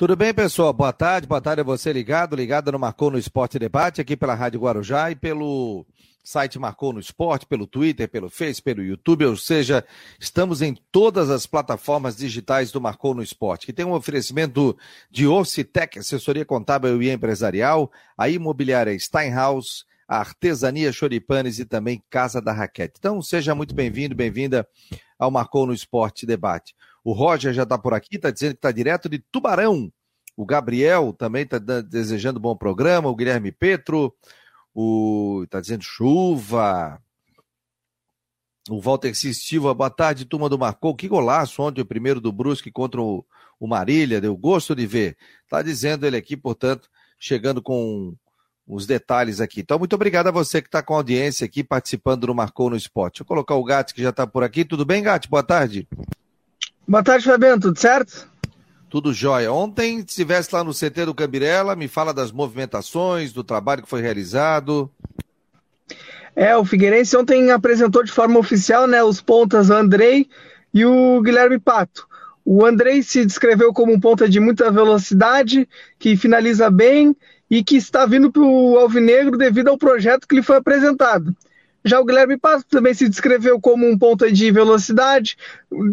Tudo bem, pessoal? Boa tarde, boa tarde a você ligado, ligado no Marcou no Esporte Debate, aqui pela Rádio Guarujá e pelo site Marcou no Esporte, pelo Twitter, pelo Face, pelo YouTube, ou seja, estamos em todas as plataformas digitais do Marcou no Esporte, que tem um oferecimento de Orcitec, assessoria contábil e empresarial, a imobiliária Steinhaus, a artesania Choripanes e também Casa da Raquete. Então, seja muito bem-vindo, bem-vinda ao Marcou no Esporte Debate. O Roger já está por aqui, está dizendo que está direto de Tubarão. O Gabriel também está desejando bom programa. O Guilherme Petro. O está dizendo chuva. O Walter Silva, boa tarde, turma do Marcou. Que golaço ontem, o primeiro do Brusque contra o, Marília. Deu gosto de ver. Está dizendo ele aqui, portanto, chegando com os detalhes aqui. Então, muito obrigado a você que está com a audiência aqui, participando do Marcou no Esporte. Deixa eu colocar o Gato, que já está por aqui. Tudo bem, Gato? Boa tarde. Boa tarde, Fabiano, tudo certo? Tudo jóia. Ontem estivesse lá no CT do Cambirela, me fala das movimentações, do trabalho que foi realizado. É, o Figueirense ontem apresentou de forma oficial né, os pontas Andrei e o Guilherme Pato. O Andrei se descreveu como um ponta de muita velocidade, que finaliza bem e que está vindo para o Alvinegro devido ao projeto que lhe foi apresentado. Já o Guilherme Pato também se descreveu como um ponta de velocidade,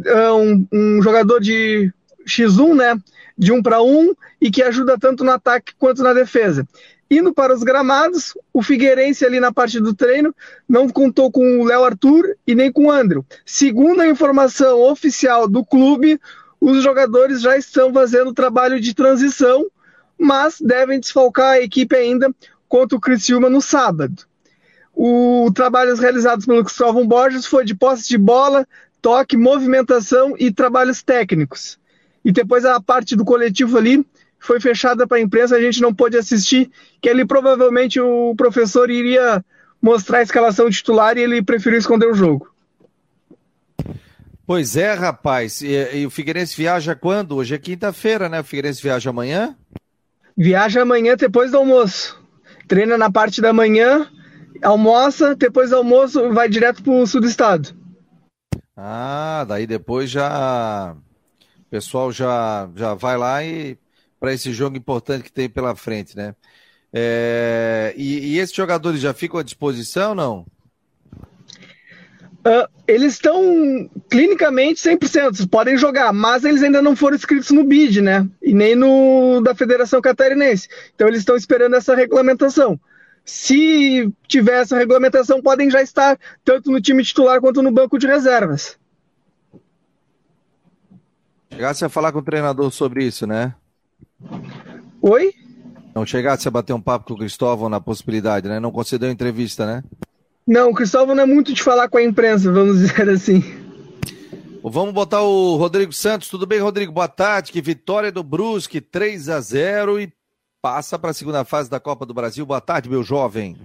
é um, um jogador de X1, né? De um para um e que ajuda tanto no ataque quanto na defesa. Indo para os gramados, o Figueirense ali na parte do treino não contou com o Léo Arthur e nem com o Andrew. Segundo a informação oficial do clube, os jogadores já estão fazendo trabalho de transição, mas devem desfalcar a equipe ainda contra o Criciúma no sábado. O trabalhos realizados pelo Cristóvão Borges foi de posse de bola, toque, movimentação e trabalhos técnicos. E depois a parte do coletivo ali foi fechada para a imprensa, a gente não pôde assistir, que ali provavelmente o professor iria mostrar a escalação titular e ele preferiu esconder o jogo. Pois é, rapaz. E, e o Figueirense viaja quando? Hoje é quinta-feira, né? O Figueirense viaja amanhã? Viaja amanhã depois do almoço. Treina na parte da manhã, almoça, depois do almoço vai direto pro sul do estado. Ah, daí depois já o pessoal já, já vai lá e para esse jogo importante que tem pela frente, né? É, e, e, esses jogadores já ficam à disposição, não? Uh, eles estão clinicamente 100%, podem jogar, mas eles ainda não foram inscritos no BID, né? E nem no da Federação Catarinense. Então eles estão esperando essa regulamentação. Se tiver essa regulamentação, podem já estar tanto no time titular quanto no banco de reservas. Chegasse a falar com o treinador sobre isso, né? Oi? Não chegasse a bater um papo com o Cristóvão na possibilidade, né? Não concedeu entrevista, né? Não, o Cristóvão não é muito de falar com a imprensa, vamos dizer assim. Vamos botar o Rodrigo Santos. Tudo bem, Rodrigo? Boa tarde. Que vitória do Brusque, 3 a 0 e passa para a segunda fase da Copa do Brasil. Boa tarde, meu jovem.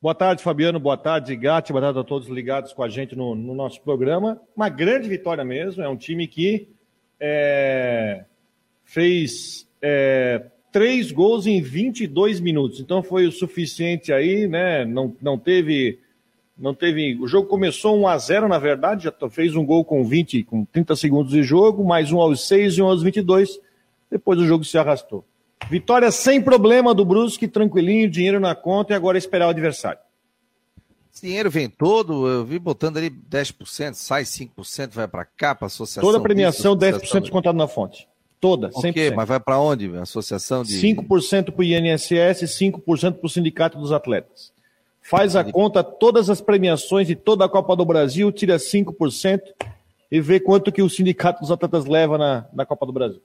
Boa tarde, Fabiano. Boa tarde, Gatti. Boa tarde a todos ligados com a gente no, no nosso programa. Uma grande vitória mesmo. É um time que é, fez é, três gols em 22 minutos. Então foi o suficiente aí, né? Não, não teve. Não teve. O jogo começou 1 a 0 na verdade, já fez um gol com 20, com 30 segundos de jogo, mais um aos 6 e um aos 22. Depois o jogo se arrastou. Vitória sem problema do Brusque, tranquilinho, dinheiro na conta e agora esperar o adversário. Esse dinheiro vem todo, eu vi botando ali 10%, sai 5%, vai para cá, para associação. Toda a premiação, disso, 10% descontado na fonte. Toda, 100%. Ok, mas vai para onde? Associação de... 5% para o INSS e 5% para o Sindicato dos Atletas. Faz a conta, todas as premiações de toda a Copa do Brasil, tira 5% e vê quanto que o Sindicato dos Atletas leva na, na Copa do Brasil.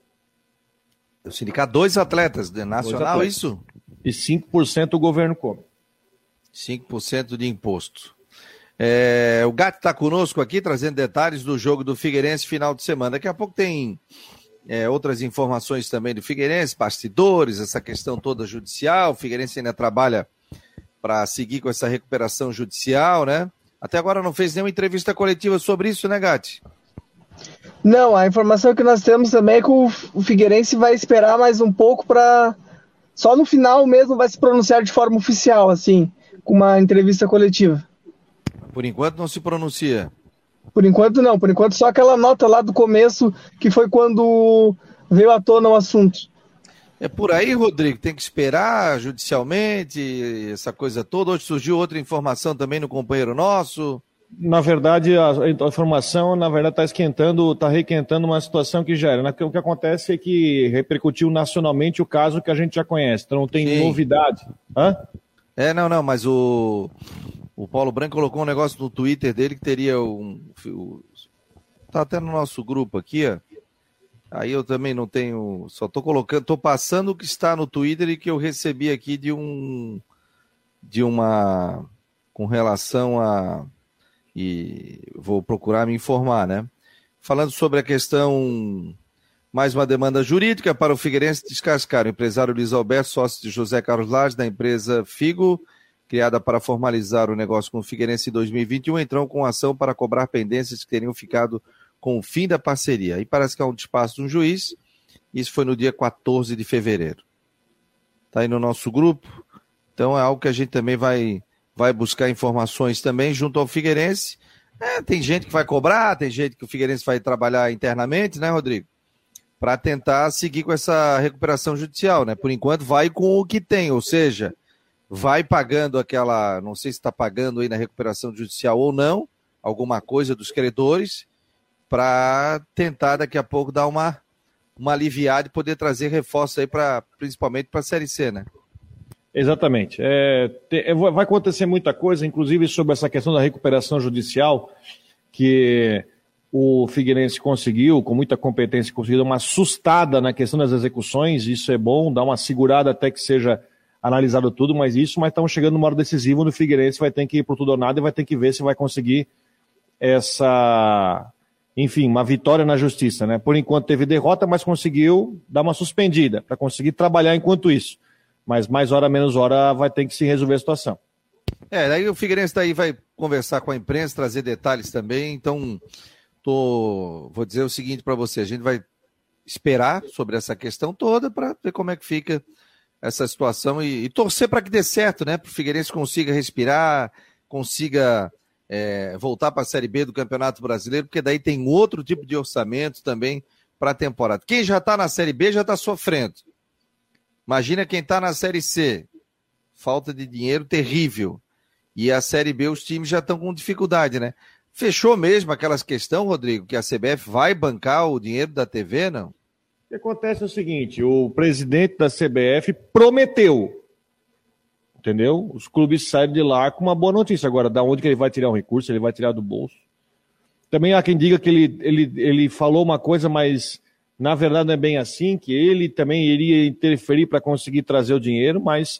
O sindicato, dois atletas, de nacional, dois atletas. isso? E 5% o governo come. 5% de imposto. É, o Gato está conosco aqui, trazendo detalhes do jogo do Figueirense final de semana. Daqui a pouco tem é, outras informações também do Figueirense, bastidores, essa questão toda judicial. O Figueirense ainda trabalha para seguir com essa recuperação judicial, né? Até agora não fez nenhuma entrevista coletiva sobre isso, né, Gatti? Não, a informação que nós temos também é que o Figueirense vai esperar mais um pouco para. Só no final mesmo vai se pronunciar de forma oficial, assim, com uma entrevista coletiva. Por enquanto não se pronuncia. Por enquanto não, por enquanto só aquela nota lá do começo que foi quando veio à tona o assunto. É por aí, Rodrigo? Tem que esperar judicialmente, essa coisa toda? Hoje surgiu outra informação também no companheiro nosso. Na verdade, a, a informação, na verdade, está esquentando, está requentando uma situação que já era. Né? O que acontece é que repercutiu nacionalmente o caso que a gente já conhece, então não tem Sim. novidade. Hã? É, não, não, mas o, o Paulo Branco colocou um negócio no Twitter dele que teria um. Tá até no nosso grupo aqui, ó. Aí eu também não tenho. Só tô colocando, tô passando o que está no Twitter e que eu recebi aqui de um. De uma. Com relação a. E vou procurar me informar, né? Falando sobre a questão. Mais uma demanda jurídica para o Figueirense descascar. O empresário Luiz Alberto, sócio de José Carlos Lages, da empresa Figo, criada para formalizar o negócio com o Figueirense em 2021, entrou com ação para cobrar pendências que teriam ficado com o fim da parceria. Aí parece que há um despacho de um juiz. Isso foi no dia 14 de fevereiro. Está aí no nosso grupo. Então é algo que a gente também vai, vai buscar informações também junto ao Figueirense. É, tem gente que vai cobrar, tem gente que o Figueirense vai trabalhar internamente, né, Rodrigo? Para tentar seguir com essa recuperação judicial, né? Por enquanto vai com o que tem, ou seja, vai pagando aquela, não sei se está pagando aí na recuperação judicial ou não, alguma coisa dos credores, para tentar daqui a pouco dar uma, uma aliviada e poder trazer reforço aí para principalmente para a Série C, né? Exatamente. É, te, é, vai acontecer muita coisa, inclusive sobre essa questão da recuperação judicial, que o Figueirense conseguiu, com muita competência, conseguiu uma assustada na questão das execuções, isso é bom, dá uma segurada até que seja analisado tudo, mas isso, mas estamos chegando numa hora decisiva o Figueirense vai ter que ir por tudo ou nada e vai ter que ver se vai conseguir essa enfim, uma vitória na justiça, né? Por enquanto teve derrota, mas conseguiu dar uma suspendida para conseguir trabalhar enquanto isso. Mas mais hora menos hora vai ter que se resolver a situação. É, daí o Figueirense daí vai conversar com a imprensa, trazer detalhes também. Então, tô, vou dizer o seguinte para você, a gente vai esperar sobre essa questão toda para ver como é que fica essa situação e, e torcer para que dê certo, né? Para o Figueirense consiga respirar, consiga é, voltar para a Série B do Campeonato Brasileiro, porque daí tem outro tipo de orçamento também para a temporada. Quem já está na Série B já está sofrendo. Imagina quem está na Série C. Falta de dinheiro terrível. E a Série B, os times já estão com dificuldade, né? Fechou mesmo aquelas questão, Rodrigo, que a CBF vai bancar o dinheiro da TV, não? O que acontece é o seguinte: o presidente da CBF prometeu entendeu? Os clubes saem de lá com uma boa notícia. Agora, da onde que ele vai tirar o recurso? Ele vai tirar do bolso? Também há quem diga que ele, ele, ele falou uma coisa, mas na verdade não é bem assim, que ele também iria interferir para conseguir trazer o dinheiro, mas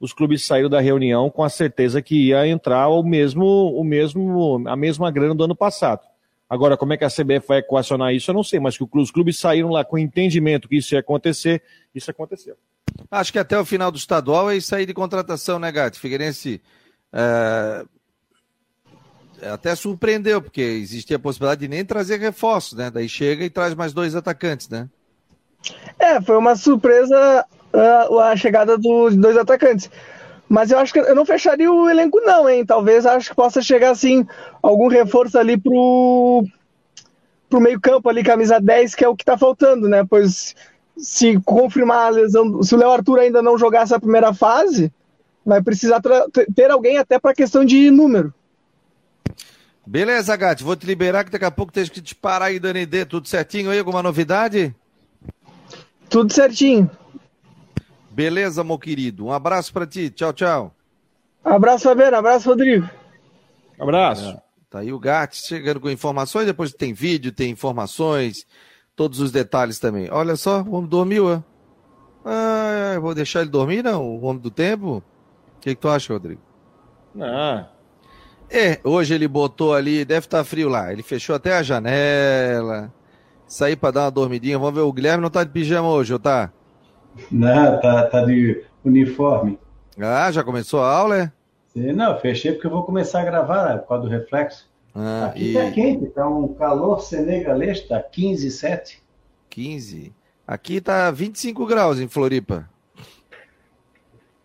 os clubes saíram da reunião com a certeza que ia entrar o mesmo, o mesmo, a mesma grana do ano passado. Agora, como é que a CBF vai equacionar isso, eu não sei, mas que os clubes saíram lá com o entendimento que isso ia acontecer, isso aconteceu. Acho que até o final do estadual é isso aí de contratação, né, Gato? Figueirense é... até surpreendeu, porque existia a possibilidade de nem trazer reforços, né? Daí chega e traz mais dois atacantes, né? É, foi uma surpresa uh, a chegada dos dois atacantes. Mas eu acho que eu não fecharia o elenco, não, hein? Talvez acho que possa chegar assim, algum reforço ali pro, pro meio-campo ali, camisa 10, que é o que tá faltando, né? Pois se confirmar a lesão, se o Léo Arthur ainda não jogar essa primeira fase, vai precisar ter alguém até para questão de número. Beleza, Gatti, vou te liberar que daqui a pouco tem que te parar aí, Dani D. Tudo certinho aí? Alguma novidade? Tudo certinho. Beleza, meu querido. Um abraço para ti. Tchau, tchau. Abraço, Fabiano. Abraço, Rodrigo. Abraço. É, tá aí o Gatti chegando com informações. Depois tem vídeo, tem informações todos os detalhes também. Olha só, o homem dormiu, é? Ah, vou deixar ele dormir, não? O homem do tempo? O que, que tu acha, Rodrigo? Não. É, hoje ele botou ali, deve estar tá frio lá. Ele fechou até a janela. Saí para dar uma dormidinha. Vamos ver, o Guilherme não tá de pijama hoje, ou tá? Não, tá, tá de uniforme. Ah, já começou a aula, é? Não, fechei porque eu vou começar a gravar por causa do reflexo. Ah, Aqui está e... quente, está um calor senegalês, está 15, 7. 15? Aqui está 25 graus em Floripa.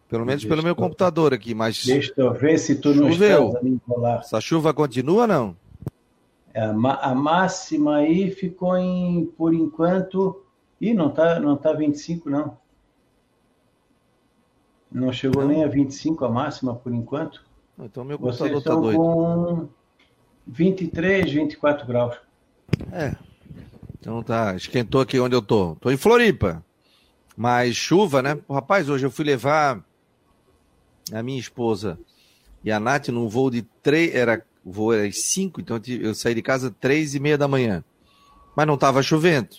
Pelo menos Deixa pelo meu computador aqui, mas. Deixa eu ver se tu não Choveu. estás Essa chuva continua não? É, a, a, máxima aí ficou em, por enquanto. Ih, não tá, não tá 25, não. Não chegou não. nem a 25 a máxima por enquanto. Então meu computador Vocês tá doido. com 23, 24 graus. É. Então tá, esquentou aqui onde eu tô. Tô em Floripa. Mas chuva, né? Rapaz, hoje eu fui levar a minha esposa e a Nath num voo de três, era, voo às cinco, então eu saí de casa três e meia da manhã. Mas não estava chovendo.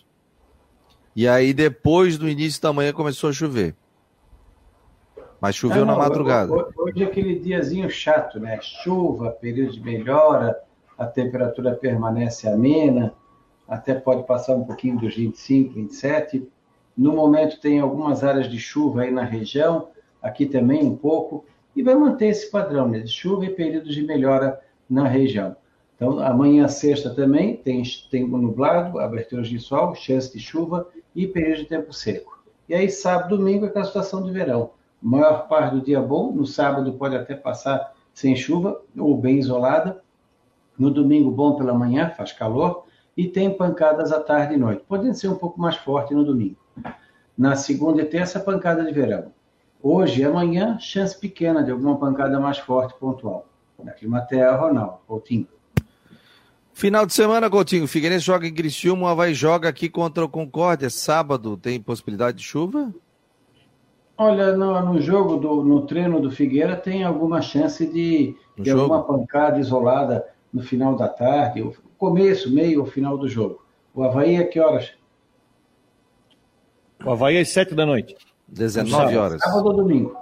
E aí depois do início da manhã começou a chover. Mas choveu não, na madrugada. Hoje é aquele diazinho chato, né? Chuva, período de melhora, a temperatura permanece amena, até pode passar um pouquinho dos 25, 27. No momento tem algumas áreas de chuva aí na região, aqui também um pouco, e vai manter esse padrão né, de chuva e períodos de melhora na região. Então, amanhã, sexta também, tem tempo nublado, aberturas de sol, chance de chuva e período de tempo seco. E aí, sábado, domingo, é aquela situação de verão. Maior parte do dia bom, no sábado pode até passar sem chuva ou bem isolada. No domingo, bom pela manhã, faz calor. E tem pancadas à tarde e noite, podendo ser um pouco mais forte no domingo. Na segunda e terça, pancada de verão. Hoje e amanhã, chance pequena de alguma pancada mais forte pontual. Na Climatea, Ronaldo, Coutinho. Final de semana, Coutinho. Figueirense joga em Criciúma, o Havaí joga aqui contra o Concórdia. Sábado tem possibilidade de chuva? Olha, no, no jogo, do, no treino do Figueira, tem alguma chance de, de alguma pancada isolada no final da tarde, o começo, meio ou final do jogo. O Havaí é que horas? O Havaí é às sete da noite. 19 horas. Sábado ou domingo?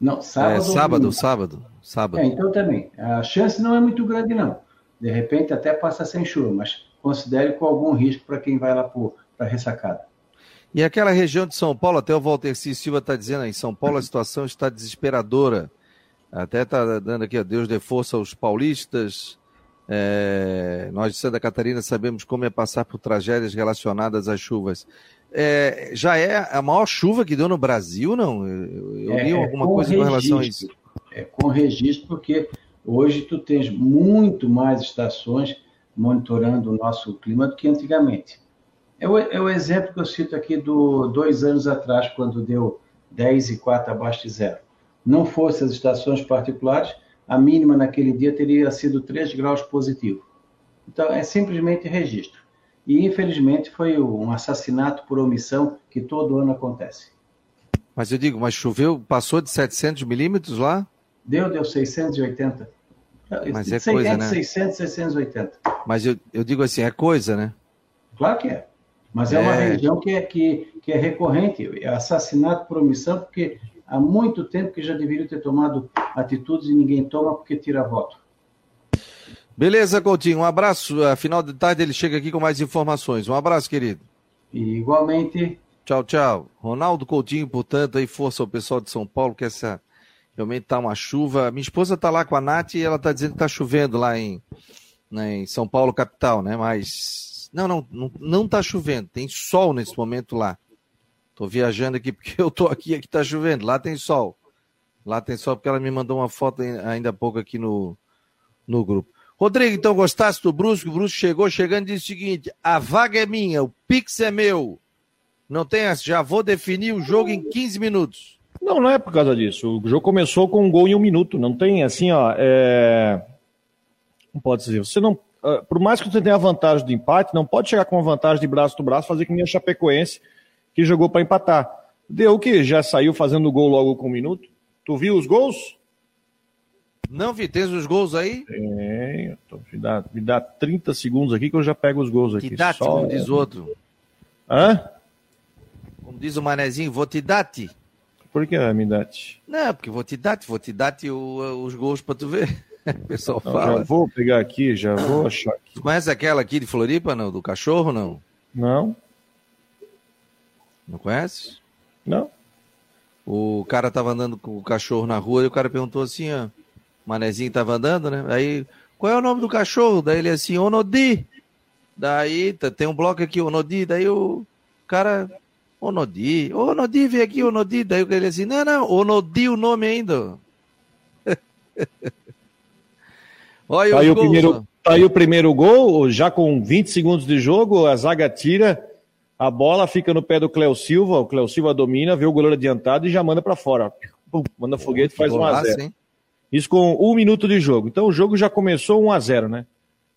Não, sábado. É, sábado, sábado, sábado. É, então também. A chance não é muito grande, não. De repente até passa sem chuva, mas considere com algum risco para quem vai lá para a ressacada. E aquela região de São Paulo, até o Walter C. Silva está dizendo, em São Paulo a situação está desesperadora. Até está dando aqui, ó, Deus dê força aos paulistas. É, nós de Santa Catarina sabemos como é passar por tragédias relacionadas às chuvas é, já é a maior chuva que deu no Brasil, não? Eu, eu li é, alguma coisa registro, com relação a isso. É com registro, porque hoje tu tens muito mais estações monitorando o nosso clima do que antigamente. É o, é o exemplo que eu cito aqui do dois anos atrás, quando deu 10 e 4 abaixo de zero. Não fosse as estações particulares, a mínima naquele dia teria sido 3 graus positivo. Então, é simplesmente registro. E, infelizmente, foi um assassinato por omissão que todo ano acontece. Mas eu digo, mas choveu, passou de 700 milímetros lá? Deu, deu 680. Mas é 600, coisa, né? 600, 680. Mas eu, eu digo assim, é coisa, né? Claro que é. Mas é, é uma região que é, que, que é recorrente, é assassinato por omissão, porque há muito tempo que já deveriam ter tomado atitudes e ninguém toma porque tira voto. Beleza, Coutinho. Um abraço. A final de tarde ele chega aqui com mais informações. Um abraço, querido. E igualmente. Tchau, tchau. Ronaldo Coutinho, portanto, aí força ao pessoal de São Paulo, que essa realmente tá uma chuva. Minha esposa tá lá com a Nath e ela tá dizendo que tá chovendo lá em, né, em São Paulo, capital, né? Mas não, não, não, não tá chovendo. Tem sol nesse momento lá. Tô viajando aqui porque eu tô aqui, aqui tá chovendo. Lá tem sol. Lá tem sol porque ela me mandou uma foto ainda há pouco aqui no, no grupo. Rodrigo, então gostasse do Brusco? O Brusco chegou chegando e disse o seguinte: a vaga é minha, o Pix é meu. Não tem essa, já vou definir o jogo em 15 minutos. Não, não é por causa disso. O jogo começou com um gol em um minuto. Não tem assim, ó. É... Não pode dizer. Você não. Ah, por mais que você tenha a vantagem do empate, não pode chegar com a vantagem de braço do braço, fazer que nem a Chapecoense, que jogou para empatar. Deu que? Já saiu fazendo gol logo com um minuto? Tu viu os gols? Não, Vi, tens os gols aí? Tenho. Me dá, me dá 30 segundos aqui que eu já pego os gols aqui. Te dá Só... como diz o outro. Hã? Como diz o manezinho, vou te dar-te. Por que me dá-te? Não, porque vou te dar-te, vou te dar-te os gols para tu ver. O pessoal não, fala. Já vou pegar aqui, já vou achar aqui. Tu conhece aquela aqui de Floripa, não? Do cachorro, não? Não. Não conhece? Não. O cara tava andando com o cachorro na rua e o cara perguntou assim, ó. Manezinho tava andando, né? Aí, qual é o nome do cachorro? Daí ele assim, Onodi. Daí tem um bloco aqui, Onodi. Daí o cara, Onodi, Onodi, vem aqui, Onodi. Daí ele assim, não, não, Onodi o nome ainda. Olha tá aí, o primeiro, tá aí o primeiro gol, já com 20 segundos de jogo, a zaga tira, A bola fica no pé do Cléo Silva, o Cléo Silva domina, vê o goleiro adiantado e já manda para fora. Pum, manda foguete faz 1x0. Isso com um minuto de jogo. Então o jogo já começou 1x0, né?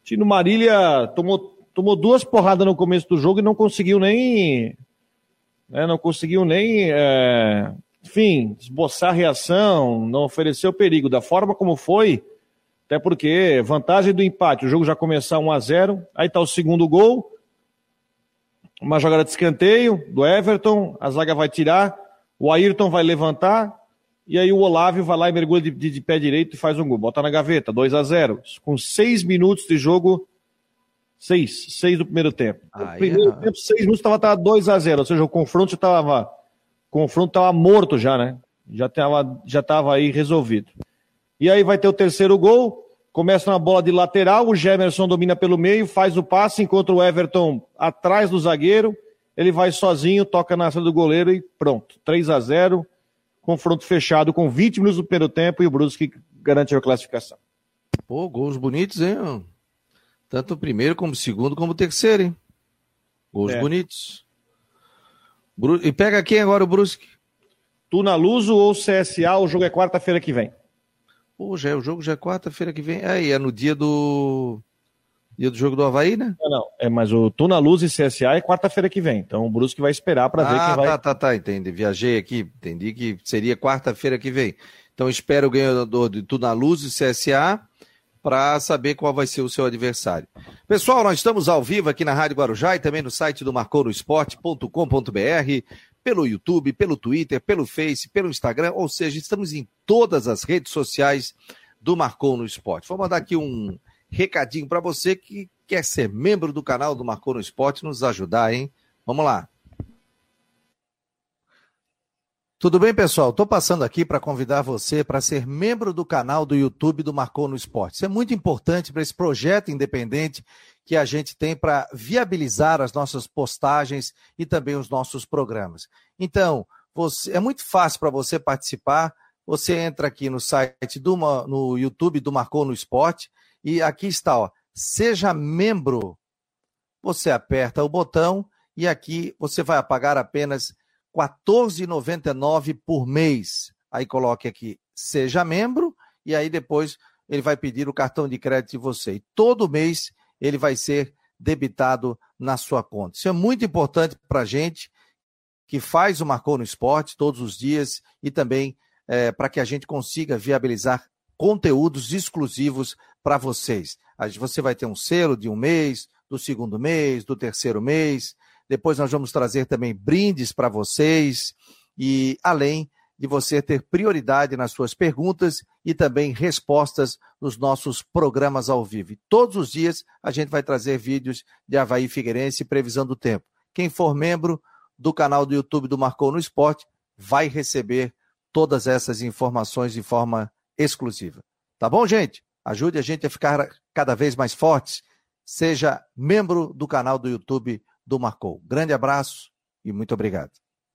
Tino Marília tomou, tomou duas porradas no começo do jogo e não conseguiu nem. Né, não conseguiu nem. É, enfim, esboçar reação, não ofereceu perigo. Da forma como foi, até porque vantagem do empate, o jogo já começar 1 a 0 aí tá o segundo gol, uma jogada de escanteio do Everton, a zaga vai tirar, o Ayrton vai levantar, e aí o Olávio vai lá e mergulha de, de, de pé direito e faz um gol. Bota na gaveta, 2 a 0 Com seis minutos de jogo, seis, seis do primeiro tempo. no primeiro é... tempo, seis minutos, estava 2 a 0 ou seja, o confronto estava confronto estava morto já, né? Já estava já tava aí resolvido. E aí vai ter o terceiro gol, Começa na bola de lateral, o Gemerson domina pelo meio, faz o passe, encontra o Everton atrás do zagueiro, ele vai sozinho, toca na saída do goleiro e pronto. 3 a 0 confronto fechado com 20 minutos do primeiro tempo e o Brusque garante a classificação. Pô, gols bonitos, hein? Tanto o primeiro como o segundo como o terceiro, hein? Gols é. bonitos. E pega quem agora o Brusque? Tuna Luso ou CSA, o jogo é quarta-feira que vem. Pô, já é, o jogo já é quarta-feira que vem. É, e é no dia do. Dia do jogo do Havaí, né? Não, não. É, mas o Tuna Luz e CSA é quarta-feira que vem. Então o Brusque vai esperar para ah, ver quem vai. Ah, tá, tá, tá. Entendi. Viajei aqui. Entendi que seria quarta-feira que vem. Então espero o ganhador de Tuna Luz e CSA para saber qual vai ser o seu adversário. Pessoal, nós estamos ao vivo aqui na Rádio Guarujá e também no site do marcourosport.com.br pelo YouTube, pelo Twitter, pelo Face, pelo Instagram, ou seja, estamos em todas as redes sociais do Marcou no Esporte. Vou mandar aqui um recadinho para você que quer ser membro do canal do Marcou no Esporte, nos ajudar, hein? Vamos lá. Tudo bem, pessoal? Estou passando aqui para convidar você para ser membro do canal do YouTube do Marcou no Esporte. Isso é muito importante para esse projeto independente que a gente tem para viabilizar as nossas postagens e também os nossos programas. Então, você, é muito fácil para você participar. Você entra aqui no site do no YouTube do Marcou no Esporte e aqui está, ó, seja membro. Você aperta o botão e aqui você vai pagar apenas R$ 14,99 por mês. Aí coloque aqui seja membro e aí depois ele vai pedir o cartão de crédito de você. E todo mês ele vai ser debitado na sua conta. Isso é muito importante para a gente que faz o Marcou no Esporte todos os dias e também é, para que a gente consiga viabilizar conteúdos exclusivos para vocês. Você vai ter um selo de um mês, do segundo mês, do terceiro mês. Depois nós vamos trazer também brindes para vocês e além de você ter prioridade nas suas perguntas e também respostas nos nossos programas ao vivo. E todos os dias a gente vai trazer vídeos de Havaí Figueirense e previsão do tempo. Quem for membro do canal do YouTube do Marcou no Esporte vai receber todas essas informações de forma exclusiva. Tá bom, gente? Ajude a gente a ficar cada vez mais fortes. Seja membro do canal do YouTube do Marcou. Grande abraço e muito obrigado.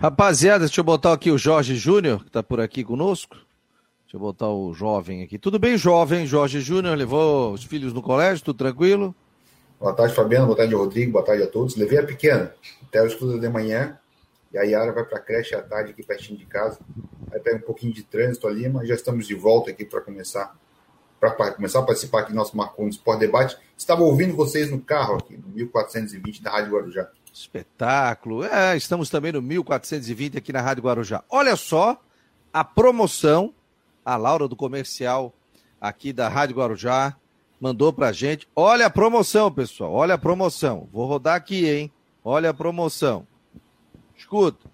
Rapaziada, deixa eu botar aqui o Jorge Júnior, que está por aqui conosco. Deixa eu botar o jovem aqui. Tudo bem, jovem? Jorge Júnior levou os filhos no colégio, tudo tranquilo? Boa tarde, Fabiano. Boa tarde, Rodrigo. Boa tarde a todos. Levei a pequena até o estudo de manhã. E a Yara vai para a creche à tarde, aqui pertinho de casa. Aí pega um pouquinho de trânsito ali, mas já estamos de volta aqui para começar para começar a participar aqui do nosso Marconi Sport Debate. Estava ouvindo vocês no carro aqui, no 1420 da Rádio Guarujá. Espetáculo. É, estamos também no 1420 aqui na Rádio Guarujá. Olha só a promoção, a Laura do comercial aqui da Rádio Guarujá mandou pra gente. Olha a promoção, pessoal. Olha a promoção. Vou rodar aqui, hein? Olha a promoção. Escuta.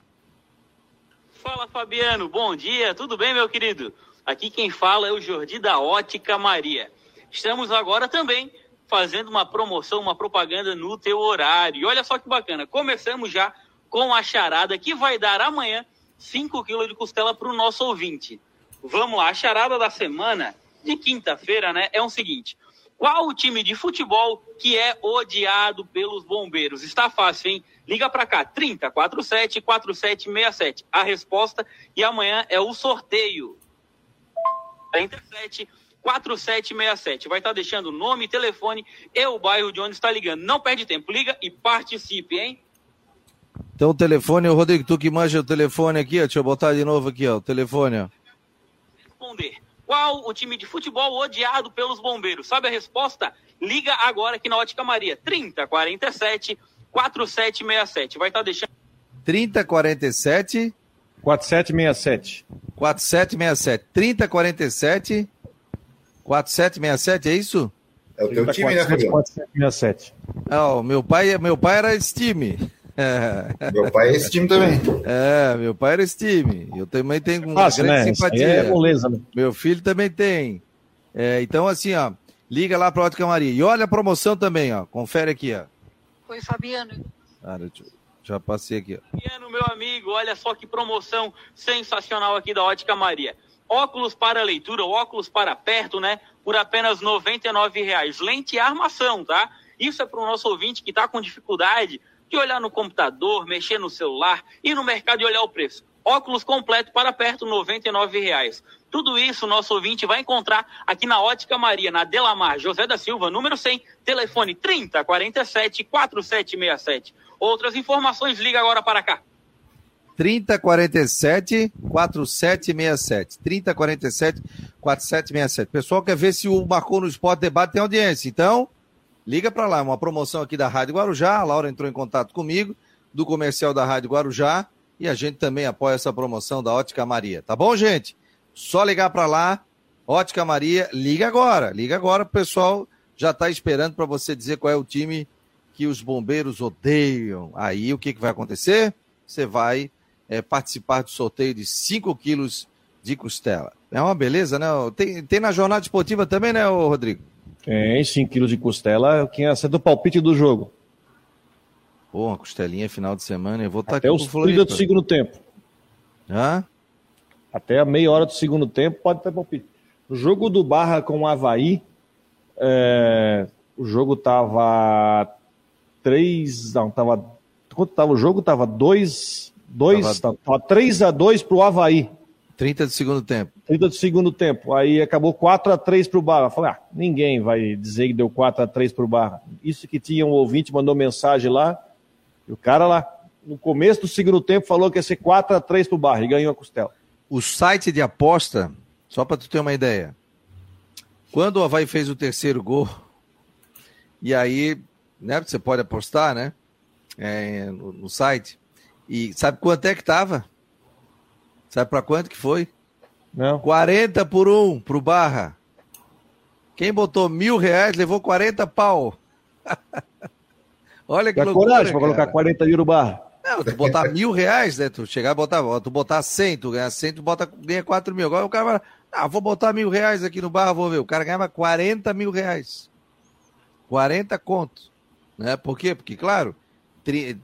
Fala, Fabiano. Bom dia. Tudo bem, meu querido? Aqui quem fala é o Jordi da Ótica Maria. Estamos agora também fazendo uma promoção, uma propaganda no teu horário. E olha só que bacana, começamos já com a charada que vai dar amanhã 5 quilos de costela para o nosso ouvinte. Vamos lá, a charada da semana de quinta-feira, né, é o seguinte. Qual o time de futebol que é odiado pelos bombeiros? Está fácil, hein? Liga para cá, 30 47 4767. A resposta e amanhã é o sorteio. 37 4767. Vai estar deixando o nome, telefone e o bairro de onde está ligando. Não perde tempo, liga e participe, hein? Então o telefone, Rodrigo, tu que manja o telefone aqui, ó, deixa eu botar de novo aqui, ó, o telefone, ó. Responder. Qual o time de futebol odiado pelos bombeiros? Sabe a resposta? Liga agora aqui na Ótica Maria. 30 47 4767. Vai estar deixando. 30 47 4767. 4767. 30 47 4767, é isso? É o teu time, né, Fabiano? 4767. Oh, meu pai, meu pai era esse time. Meu pai é esse time também. É, meu pai era esse time. Eu também tenho uma Fácil, grande né? simpatia. É moleza, né? Meu filho também tem. É, então, assim, ó, liga lá para Ótica Maria. E olha a promoção também, ó. Confere aqui, ó. Oi, Fabiano. Ah, já passei aqui, ó. Fabiano, meu amigo, olha só que promoção sensacional aqui da Ótica Maria. Óculos para leitura, óculos para perto, né? Por apenas R$ reais. Lente e armação, tá? Isso é para o nosso ouvinte que está com dificuldade de olhar no computador, mexer no celular, ir no mercado e olhar o preço. Óculos completo para perto, R$ reais. Tudo isso nosso ouvinte vai encontrar aqui na Ótica Maria, na Delamar José da Silva, número 100, telefone 30 47 4767. Outras informações, liga agora para cá. 3047 4767. 3047 4767. Pessoal quer ver se o Marcou no Esporte Debate tem audiência. Então, Liga para lá, uma promoção aqui da Rádio Guarujá. A Laura entrou em contato comigo, do comercial da Rádio Guarujá, e a gente também apoia essa promoção da Ótica Maria. Tá bom, gente? Só ligar para lá, Ótica Maria, liga agora, liga agora, o pessoal já está esperando para você dizer qual é o time que os bombeiros odeiam. Aí o que, que vai acontecer? Você vai é, participar do sorteio de 5 quilos de costela. É uma beleza, né? Tem, tem na jornada esportiva também, né, Rodrigo? Tem 5 quilos de costela, que ia ser do palpite do jogo. Pô, uma costelinha final de semana, eu vou estar tá Até os 30 do segundo tempo. Hã? Até a meia hora do segundo tempo pode ter palpite. O jogo do Barra com o Havaí, é, o jogo tava 3. Não, tava. Quanto tava o jogo? Tava 2. 2. Tava, tava 3 a 2 pro Havaí. 30 do segundo tempo. 30 do segundo tempo. Aí acabou 4 a 3 para o Barra. Falei, ah, ninguém vai dizer que deu 4 a 3 para o Barra. Isso que tinha um ouvinte, mandou mensagem lá. E o cara lá, no começo do segundo tempo, falou que ia ser 4 a 3 para o Barra e ganhou a costela. O site de aposta, só para tu ter uma ideia, quando o Havaí fez o terceiro gol, e aí, né, você pode apostar, né, é, no, no site, e sabe quanto é que tava? Sabe para quanto que foi? Não. 40 por um pro Barra. Quem botou mil reais levou 40 pau. Olha que Dá loucura, coragem para colocar 40 mil no Barra. Não, tu botar mil reais, né? Tu chegar e botar, tu botar 100, tu ganha 100, tu bota, ganha 4 mil. Agora o cara vai, ah, vou botar mil reais aqui no Barra, vou ver. O cara ganhava 40 mil reais. 40 contos. Né? Por quê? Porque, claro,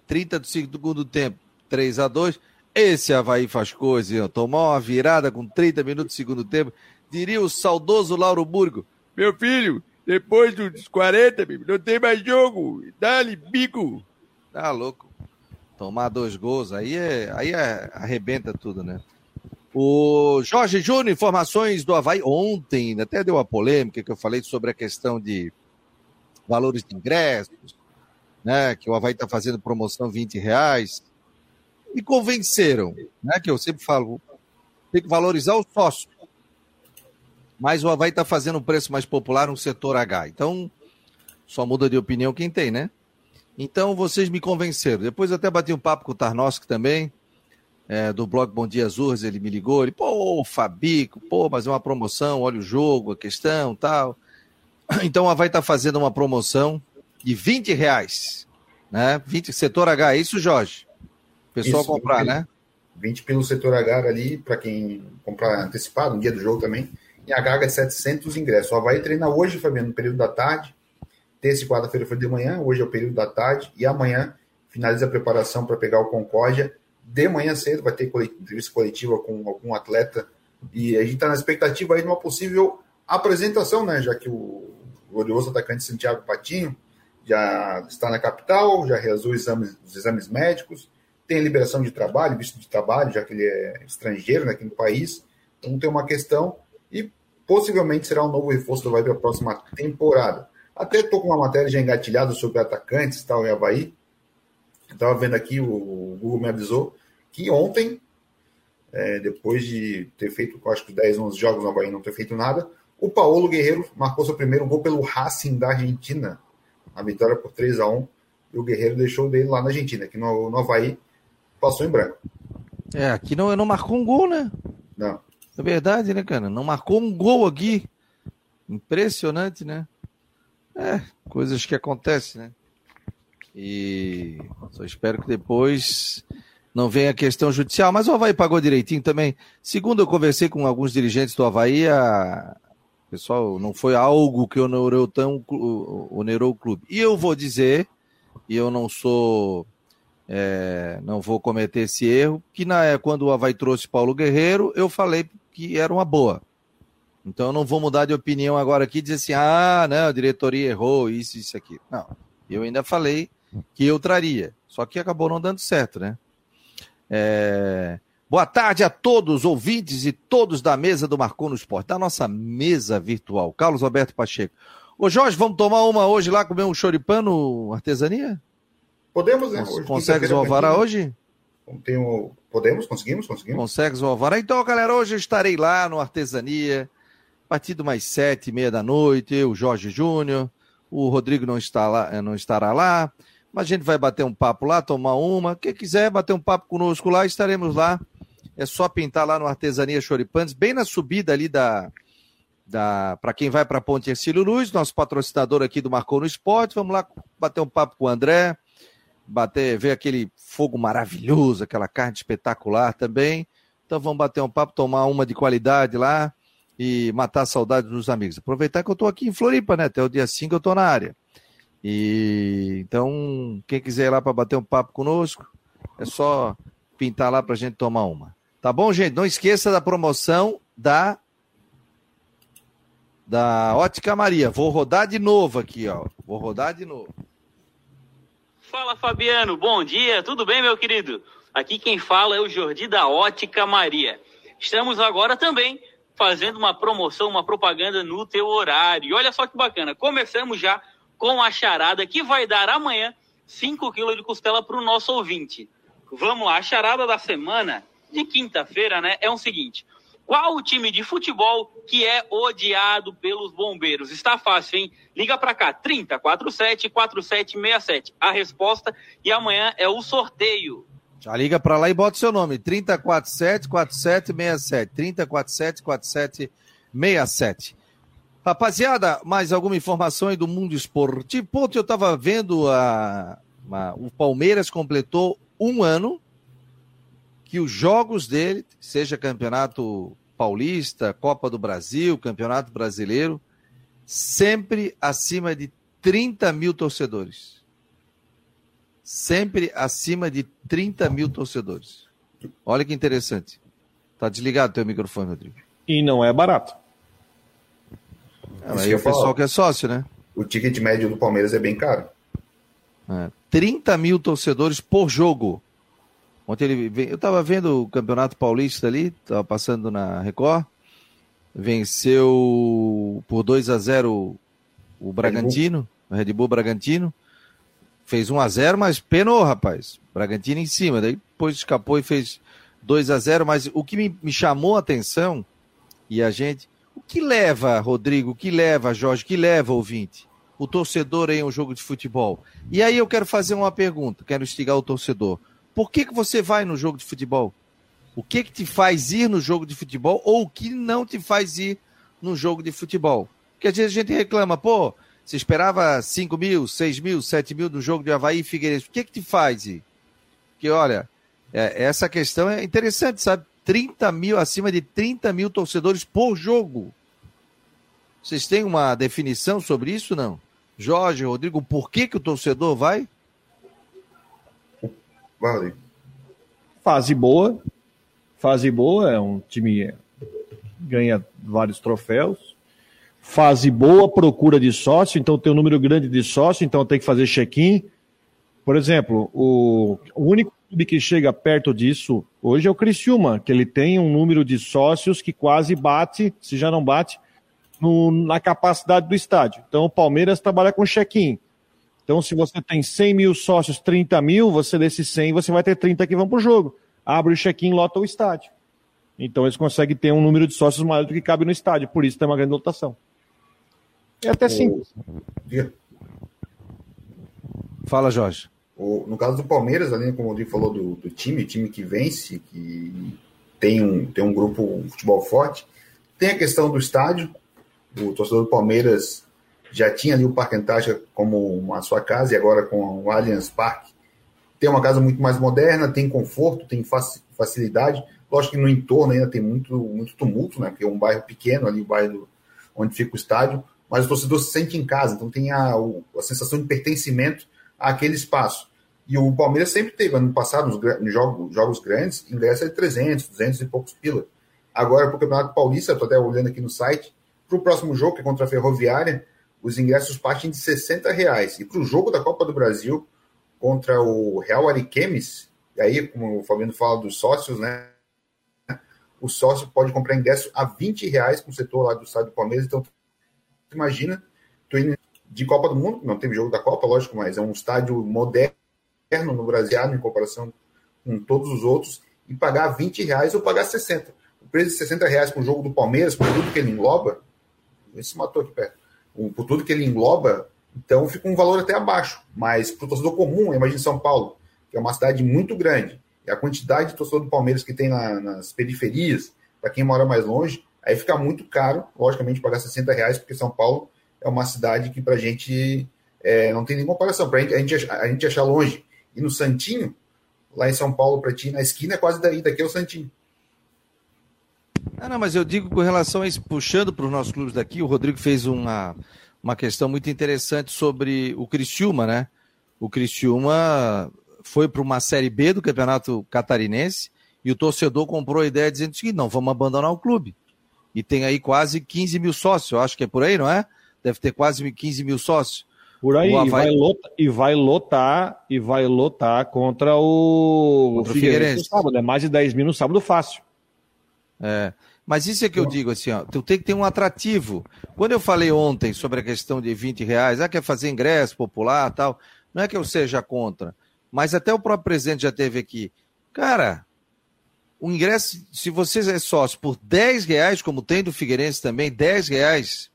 30 do segundo tempo, 3 a 2 esse Havaí faz coisa, tomar uma virada com 30 minutos do segundo tempo. Diria o saudoso Lauro Burgo: Meu filho, depois dos 40, não tem mais jogo. Dá-lhe bico. Tá louco. Tomar dois gols, aí, é, aí é, arrebenta tudo, né? O Jorge Júnior, informações do Havaí. Ontem até deu uma polêmica que eu falei sobre a questão de valores de ingressos, né? Que o Havaí está fazendo promoção 20 reais me convenceram, né? Que eu sempre falo, tem que valorizar o sócio. Mas o Havaí está fazendo um preço mais popular no setor H. Então, só muda de opinião quem tem, né? Então, vocês me convenceram. Depois até bati um papo com o Tarnowski também, é, do blog Bom Dia Azures, ele me ligou, ele, pô, Fabico, pô, mas é uma promoção, olha o jogo, a questão, tal. Então, o Havaí está fazendo uma promoção de 20 reais, né? 20, setor H, é isso, Jorge? Pessoal Isso, comprar, 20, né? 20 pelo setor H ali, para quem comprar antecipado, no dia do jogo também. E a Gaga é 700 ingressos. O Havaí treina hoje, Fabiano, no período da tarde. terça e quarta-feira foi de manhã, hoje é o período da tarde, e amanhã finaliza a preparação para pegar o Concórdia. De manhã cedo vai ter entrevista coletiva com algum atleta, e a gente está na expectativa aí de uma possível apresentação, né? Já que o glorioso atacante Santiago Patinho já está na capital, já realizou exames, os exames médicos, tem liberação de trabalho, visto de trabalho, já que ele é estrangeiro né, aqui no país. Então tem uma questão e possivelmente será um novo reforço do Havaí para a próxima temporada. Até estou com uma matéria já engatilhada sobre atacantes tal em Havaí. Estava vendo aqui, o Google me avisou que ontem, é, depois de ter feito, acho que 10, 11 jogos no Havaí não ter feito nada, o Paulo Guerreiro marcou seu primeiro gol pelo Racing da Argentina. A vitória por 3 a 1 E o Guerreiro deixou dele lá na Argentina, aqui no, no Havaí passou em branco. É, aqui não, não marcou um gol, né? Não. É verdade, né, cara? Não marcou um gol aqui. Impressionante, né? É, coisas que acontecem, né? E só espero que depois não venha a questão judicial, mas o Havaí pagou direitinho também. Segundo eu conversei com alguns dirigentes do Havaí, a... pessoal, não foi algo que onerou, tão, onerou o clube. E eu vou dizer, e eu não sou é, não vou cometer esse erro, que na, é, quando o Havaí trouxe Paulo Guerreiro, eu falei que era uma boa. Então eu não vou mudar de opinião agora aqui e dizer assim, ah, não, a diretoria errou, isso, isso aqui. Não, eu ainda falei que eu traria, só que acabou não dando certo, né? É... Boa tarde a todos, ouvintes e todos da mesa do Marcou no Esporte, da nossa mesa virtual. Carlos Alberto Pacheco. Ô Jorge, vamos tomar uma hoje lá, comer um choripano artesania? Podemos, né? Hoje, Consegues o Alvará hoje? Tem o... Podemos, conseguimos, conseguimos. Consegues o Alvará? Então, galera, hoje eu estarei lá no Artesania, de mais sete e meia da noite, eu, Jorge Júnior, o Rodrigo não, está lá, eh, não estará lá, mas a gente vai bater um papo lá, tomar uma. Quem quiser bater um papo conosco lá, estaremos lá. É só pintar lá no Artesania Choripanes, bem na subida ali da, da para quem vai para a Ponte Ercílio Luz, nosso patrocinador aqui do Marcou no Esporte. Vamos lá bater um papo com o André, bater, ver aquele fogo maravilhoso, aquela carne espetacular também. Então vamos bater um papo, tomar uma de qualidade lá e matar a saudade dos amigos. Aproveitar que eu estou aqui em Floripa, né? Até o dia 5 eu estou na área. E então, quem quiser ir lá para bater um papo conosco, é só pintar lá para a gente tomar uma. Tá bom, gente? Não esqueça da promoção da da Ótica Maria. Vou rodar de novo aqui, ó. Vou rodar de novo. Fala Fabiano, bom dia, tudo bem meu querido? Aqui quem fala é o Jordi da Ótica Maria. Estamos agora também fazendo uma promoção, uma propaganda no teu horário. E olha só que bacana, começamos já com a charada que vai dar amanhã 5 quilos de costela para o nosso ouvinte. Vamos lá, a charada da semana de quinta-feira, né, é o seguinte. Qual o time de futebol que é odiado pelos bombeiros? Está fácil, hein? Liga para cá, 30 47 4767. A resposta e amanhã é o sorteio. Já liga para lá e bota seu nome, 3047 4767. 3047 4767. Rapaziada, mais alguma informação aí do mundo esportivo? Ponto, eu estava vendo a, a, o Palmeiras completou um ano que os jogos dele, seja campeonato paulista, Copa do Brasil, Campeonato Brasileiro, sempre acima de 30 mil torcedores. Sempre acima de 30 mil torcedores. Olha que interessante. Tá desligado teu microfone, Rodrigo. E não é barato. aí o pessoal que é sócio, né? O ticket médio do Palmeiras é bem caro. É, 30 mil torcedores por jogo. Ontem ele eu estava vendo o Campeonato Paulista ali, estava passando na Record. Venceu por 2 a 0 o Bragantino, o Red Bull Bragantino. Fez 1 a 0 mas penou, rapaz. Bragantino em cima. Daí depois escapou e fez 2 a 0 Mas o que me, me chamou a atenção, e a gente. O que leva, Rodrigo, o que leva, Jorge, o que leva, ouvinte? O torcedor em um jogo de futebol. E aí eu quero fazer uma pergunta, quero instigar o torcedor. Por que, que você vai no jogo de futebol? O que, que te faz ir no jogo de futebol ou o que não te faz ir no jogo de futebol? Porque às vezes a gente reclama, pô, você esperava 5 mil, 6 mil, 7 mil no jogo de Havaí e Figueirense. O que, que te faz ir? Porque, olha, é, essa questão é interessante, sabe? 30 mil, acima de 30 mil torcedores por jogo. Vocês têm uma definição sobre isso, não? Jorge, Rodrigo, por que, que o torcedor vai? Vale. Fase boa. Fase boa, é um time ganha vários troféus. Fase boa, procura de sócio, então tem um número grande de sócio, então tem que fazer check-in. Por exemplo, o, o único clube que chega perto disso hoje é o Criciúma, que ele tem um número de sócios que quase bate, se já não bate, no, na capacidade do estádio. Então o Palmeiras trabalha com check-in. Então, se você tem 100 mil sócios, 30 mil, você desses 100, você vai ter 30 que vão para o jogo. Abre o check-in, lota o estádio. Então, eles conseguem ter um número de sócios maior do que cabe no estádio. Por isso tem uma grande lotação. É até simples. Fala, Jorge. O, no caso do Palmeiras, ali, como o Rodrigo falou do, do time, time que vence, que tem um, tem um grupo um futebol forte, tem a questão do estádio. O torcedor do Palmeiras já tinha ali o Parque Antártica como a sua casa e agora com o Allianz Parque tem uma casa muito mais moderna, tem conforto, tem facilidade. Lógico que no entorno ainda tem muito, muito tumulto, né? Porque é um bairro pequeno ali, o bairro onde fica o estádio, mas o torcedor se sente em casa, então tem a, a sensação de pertencimento àquele espaço. E o Palmeiras sempre teve, ano passado, nos, nos jogos, jogos grandes, ingresso de 300, 200 e poucos pila. Agora, para o Campeonato Paulista, estou até olhando aqui no site, para o próximo jogo, que é contra a Ferroviária, os ingressos partem de 60 reais. E para o jogo da Copa do Brasil contra o Real Ariquemes, e aí, como o Fabiano fala dos sócios, né? O sócio pode comprar ingresso a 20 reais com o setor lá do estado do Palmeiras. Então, imagina, tu indo de Copa do Mundo, não teve jogo da Copa, lógico, mas é um estádio moderno no Brasil, em comparação com todos os outros, e pagar 20 reais ou pagar 60. O preço de 60 reais com o jogo do Palmeiras, por tudo que ele engloba, esse matou aqui perto por tudo que ele engloba, então fica um valor até abaixo. Mas para o torcedor comum, imagine São Paulo, que é uma cidade muito grande, e a quantidade de torcedor do Palmeiras que tem na, nas periferias, para quem mora mais longe, aí fica muito caro, logicamente, pagar 60 reais, porque São Paulo é uma cidade que para a gente é, não tem nenhuma comparação. Para a gente, a gente achar longe. E no Santinho, lá em São Paulo, para ti, na esquina é quase daí, daqui é o Santinho. Ah, não, mas eu digo com relação a isso, puxando para os nossos clubes daqui, o Rodrigo fez uma, uma questão muito interessante sobre o Criciúma, né? O Criciúma foi para uma Série B do Campeonato Catarinense e o torcedor comprou a ideia dizendo o seguinte, não, vamos abandonar o clube. E tem aí quase 15 mil sócios, eu acho que é por aí, não é? Deve ter quase 15 mil sócios. Por aí, Havaí... e, vai lotar, e vai lotar, e vai lotar contra o, contra o Figueirense. Figueirense. sábado, é mais de 10 mil no sábado fácil. É. Mas isso é que eu digo assim, ó, tu tem que ter um atrativo. Quando eu falei ontem sobre a questão de 20 reais, ah, quer fazer ingresso popular tal, não é que eu seja contra, mas até o próprio presidente já teve aqui. Cara, o ingresso, se você é sócio por 10 reais, como tem do Figueirense também, 10 reais,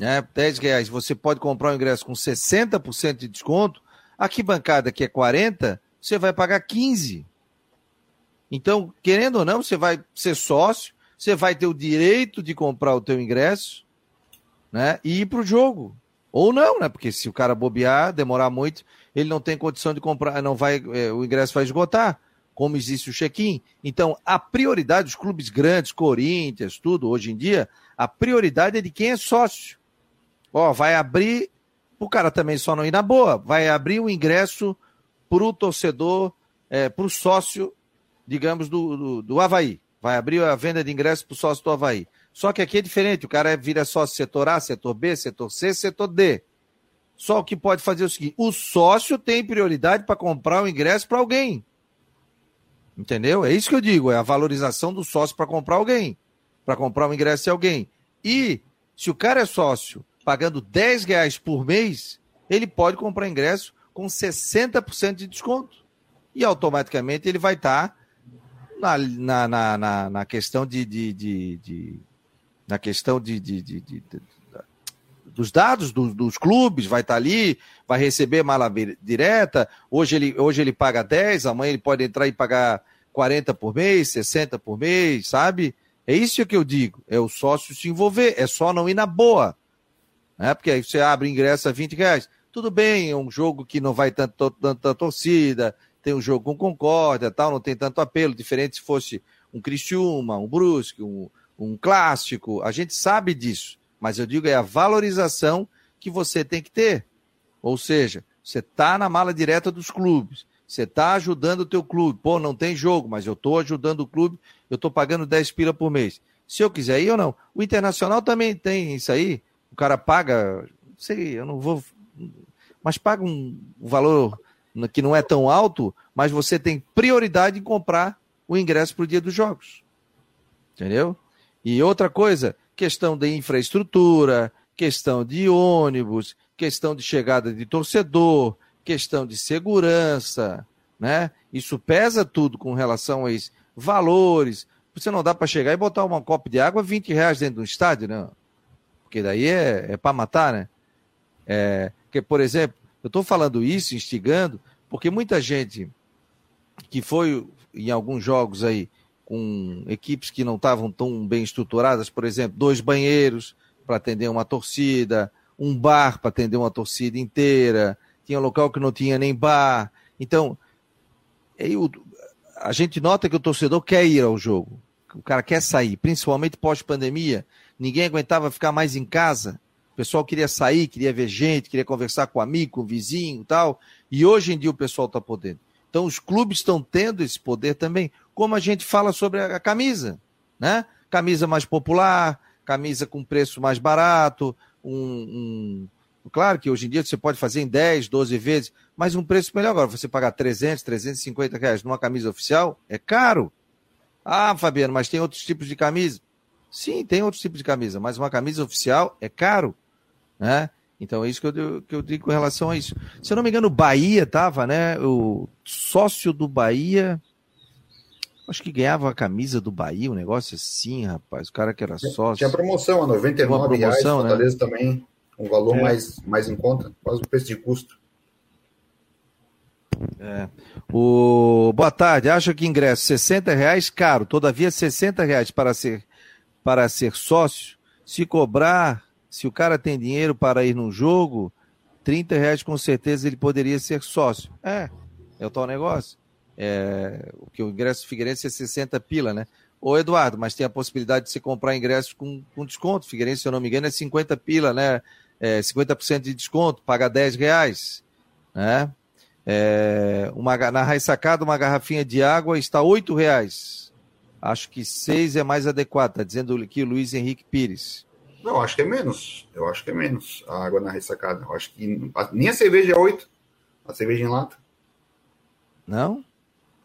né, 10 reais, você pode comprar o ingresso com 60% de desconto, aqui bancada que é 40, você vai pagar 15. Então, querendo ou não, você vai ser sócio, você vai ter o direito de comprar o teu ingresso, né? E ir para o jogo. Ou não, né? Porque se o cara bobear, demorar muito, ele não tem condição de comprar, não vai, é, o ingresso vai esgotar, como existe o check-in. Então, a prioridade dos clubes grandes, Corinthians, tudo, hoje em dia, a prioridade é de quem é sócio. Ó, vai abrir, o cara também só não ir na boa, vai abrir o ingresso para o torcedor, é, para o sócio digamos, do, do, do Havaí. Vai abrir a venda de ingressos para o sócio do Havaí. Só que aqui é diferente, o cara vira sócio setor A, setor B, setor C, setor D. Só o que pode fazer é o seguinte: o sócio tem prioridade para comprar o ingresso para alguém. Entendeu? É isso que eu digo, é a valorização do sócio para comprar alguém, para comprar o ingresso de alguém. E se o cara é sócio pagando 10 reais por mês, ele pode comprar ingresso com 60% de desconto. E automaticamente ele vai estar tá na, na, na, na, na questão de, de, de, de, na questão de, de, de, de dos dados do, dos clubes, vai estar ali, vai receber mala direta. Hoje ele, hoje ele paga 10, amanhã ele pode entrar e pagar 40 por mês, 60 por mês, sabe? É isso que eu digo, é o sócio se envolver, é só não ir na boa. Né? Porque aí você abre ingresso a 20 reais. Tudo bem, é um jogo que não vai tanto, tanta torcida, tem um jogo com concórdia, tal, não tem tanto apelo, diferente se fosse um Criciúma, um Brusque, um, um clássico, a gente sabe disso, mas eu digo é a valorização que você tem que ter. Ou seja, você está na mala direta dos clubes. Você está ajudando o teu clube. Pô, não tem jogo, mas eu estou ajudando o clube, eu estou pagando 10 pila por mês. Se eu quiser ir ou não. O Internacional também tem isso aí. O cara paga, não sei, eu não vou. Mas paga um valor que não é tão alto, mas você tem prioridade em comprar o ingresso para o dia dos jogos. Entendeu? E outra coisa, questão de infraestrutura, questão de ônibus, questão de chegada de torcedor, questão de segurança, né? Isso pesa tudo com relação a isso. Valores. Você não dá para chegar e botar uma copa de água 20 reais dentro do estádio, não. Porque daí é, é para matar, né? É, que, por exemplo, eu estou falando isso, instigando, porque muita gente que foi em alguns jogos aí com equipes que não estavam tão bem estruturadas, por exemplo, dois banheiros para atender uma torcida, um bar para atender uma torcida inteira, tinha local que não tinha nem bar. Então, a gente nota que o torcedor quer ir ao jogo, o cara quer sair, principalmente pós-pandemia. Ninguém aguentava ficar mais em casa. O pessoal queria sair, queria ver gente, queria conversar com amigo, com vizinho tal. E hoje em dia o pessoal está podendo. Então os clubes estão tendo esse poder também, como a gente fala sobre a camisa, né? Camisa mais popular, camisa com preço mais barato, um, um, Claro que hoje em dia você pode fazer em 10, 12 vezes, mas um preço melhor agora. Você pagar 300, 350 reais numa camisa oficial é caro. Ah, Fabiano, mas tem outros tipos de camisa? Sim, tem outros tipos de camisa, mas uma camisa oficial é caro, né? Então é isso que eu, que eu digo com relação a isso. Se eu não me engano, o Bahia tava, né? O sócio do Bahia. Acho que ganhava a camisa do Bahia, um negócio assim, rapaz. O cara que era sócio. Tinha promoção, a 99 Uma promoção, reais, Fortaleza né? também. Um valor é. mais, mais em conta, quase o preço de custo. É. O... Boa tarde, acho que ingresso 60 reais caro, todavia 60 reais para ser, para ser sócio, se cobrar se o cara tem dinheiro para ir num jogo, 30 reais com certeza ele poderia ser sócio. É, é o tal negócio. É, o que o ingresso Figueirense é 60 pila, né? Ô Eduardo, mas tem a possibilidade de você comprar ingresso com, com desconto. Figueirense, se eu não me engano, é 50 pila, né? É, 50% de desconto, paga 10 reais, né? É, uma, na Raissacada, uma garrafinha de água está 8 reais. Acho que 6 é mais adequado, está dizendo aqui o Luiz Henrique Pires. Não, acho que é menos. Eu acho que é menos a água na ressacada. Eu acho que nem a cerveja é 8. A cerveja em lata. Não?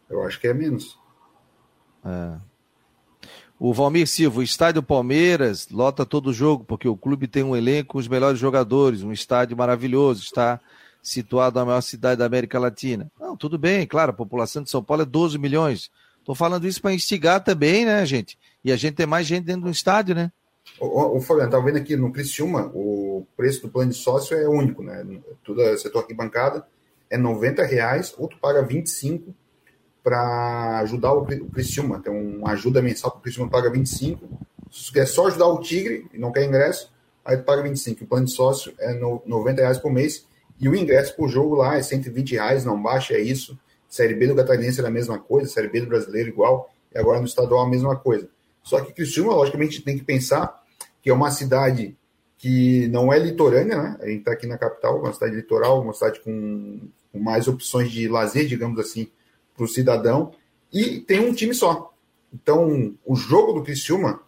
Eu acho que é menos. É. O Valmir Silva, o estádio Palmeiras lota todo o jogo, porque o clube tem um elenco com os melhores jogadores, um estádio maravilhoso, está situado na maior cidade da América Latina. Não, tudo bem, claro, a população de São Paulo é 12 milhões. Estou falando isso para instigar também, né, gente? E a gente tem mais gente dentro do estádio, né? O, o Fabiano, tá vendo aqui no Criciúma, o preço do plano de sócio é único, né? Tudo é setor bancada é 90 reais, ou tu paga 25 para ajudar o, o Criciúma. Tem uma ajuda mensal para o Criciúma, paga 25. Se tu quer só ajudar o Tigre e não quer ingresso, aí tu paga 25. O plano de sócio é 90 reais por mês. E o ingresso por jogo lá é 120 reais, não baixa, é isso. Série B do Catarinense era a mesma coisa, Série B do Brasileiro igual, e agora no estadual a mesma coisa. Só que Criciúma, logicamente, tem que pensar que é uma cidade que não é litorânea, né? A gente está aqui na capital, uma cidade litoral, uma cidade com, com mais opções de lazer, digamos assim, para o cidadão, e tem um time só. Então, o jogo do Criciúma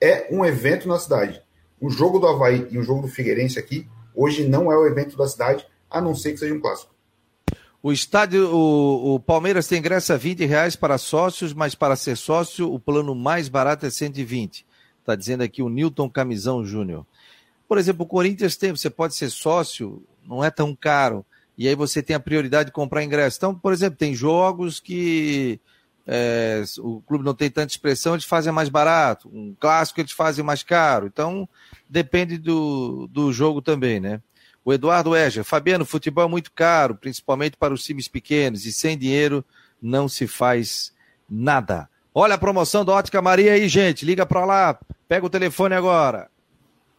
é um evento na cidade. O jogo do Havaí e o jogo do Figueirense aqui, hoje não é o evento da cidade, a não ser que seja um clássico. O estádio, o, o, Palmeiras tem ingresso a 20 reais para sócios, mas para ser sócio, o plano mais barato é 120. Está dizendo aqui o Newton Camisão Júnior. Por exemplo, o Corinthians tem, você pode ser sócio, não é tão caro. E aí você tem a prioridade de comprar ingresso. Então, por exemplo, tem jogos que é, o clube não tem tanta expressão, eles fazem mais barato. Um clássico eles fazem mais caro. Então, depende do, do jogo também, né? O Eduardo Eger, Fabiano, futebol é muito caro, principalmente para os times pequenos, e sem dinheiro não se faz nada. Olha a promoção da Ótica Maria aí, gente. Liga para lá, pega o telefone agora.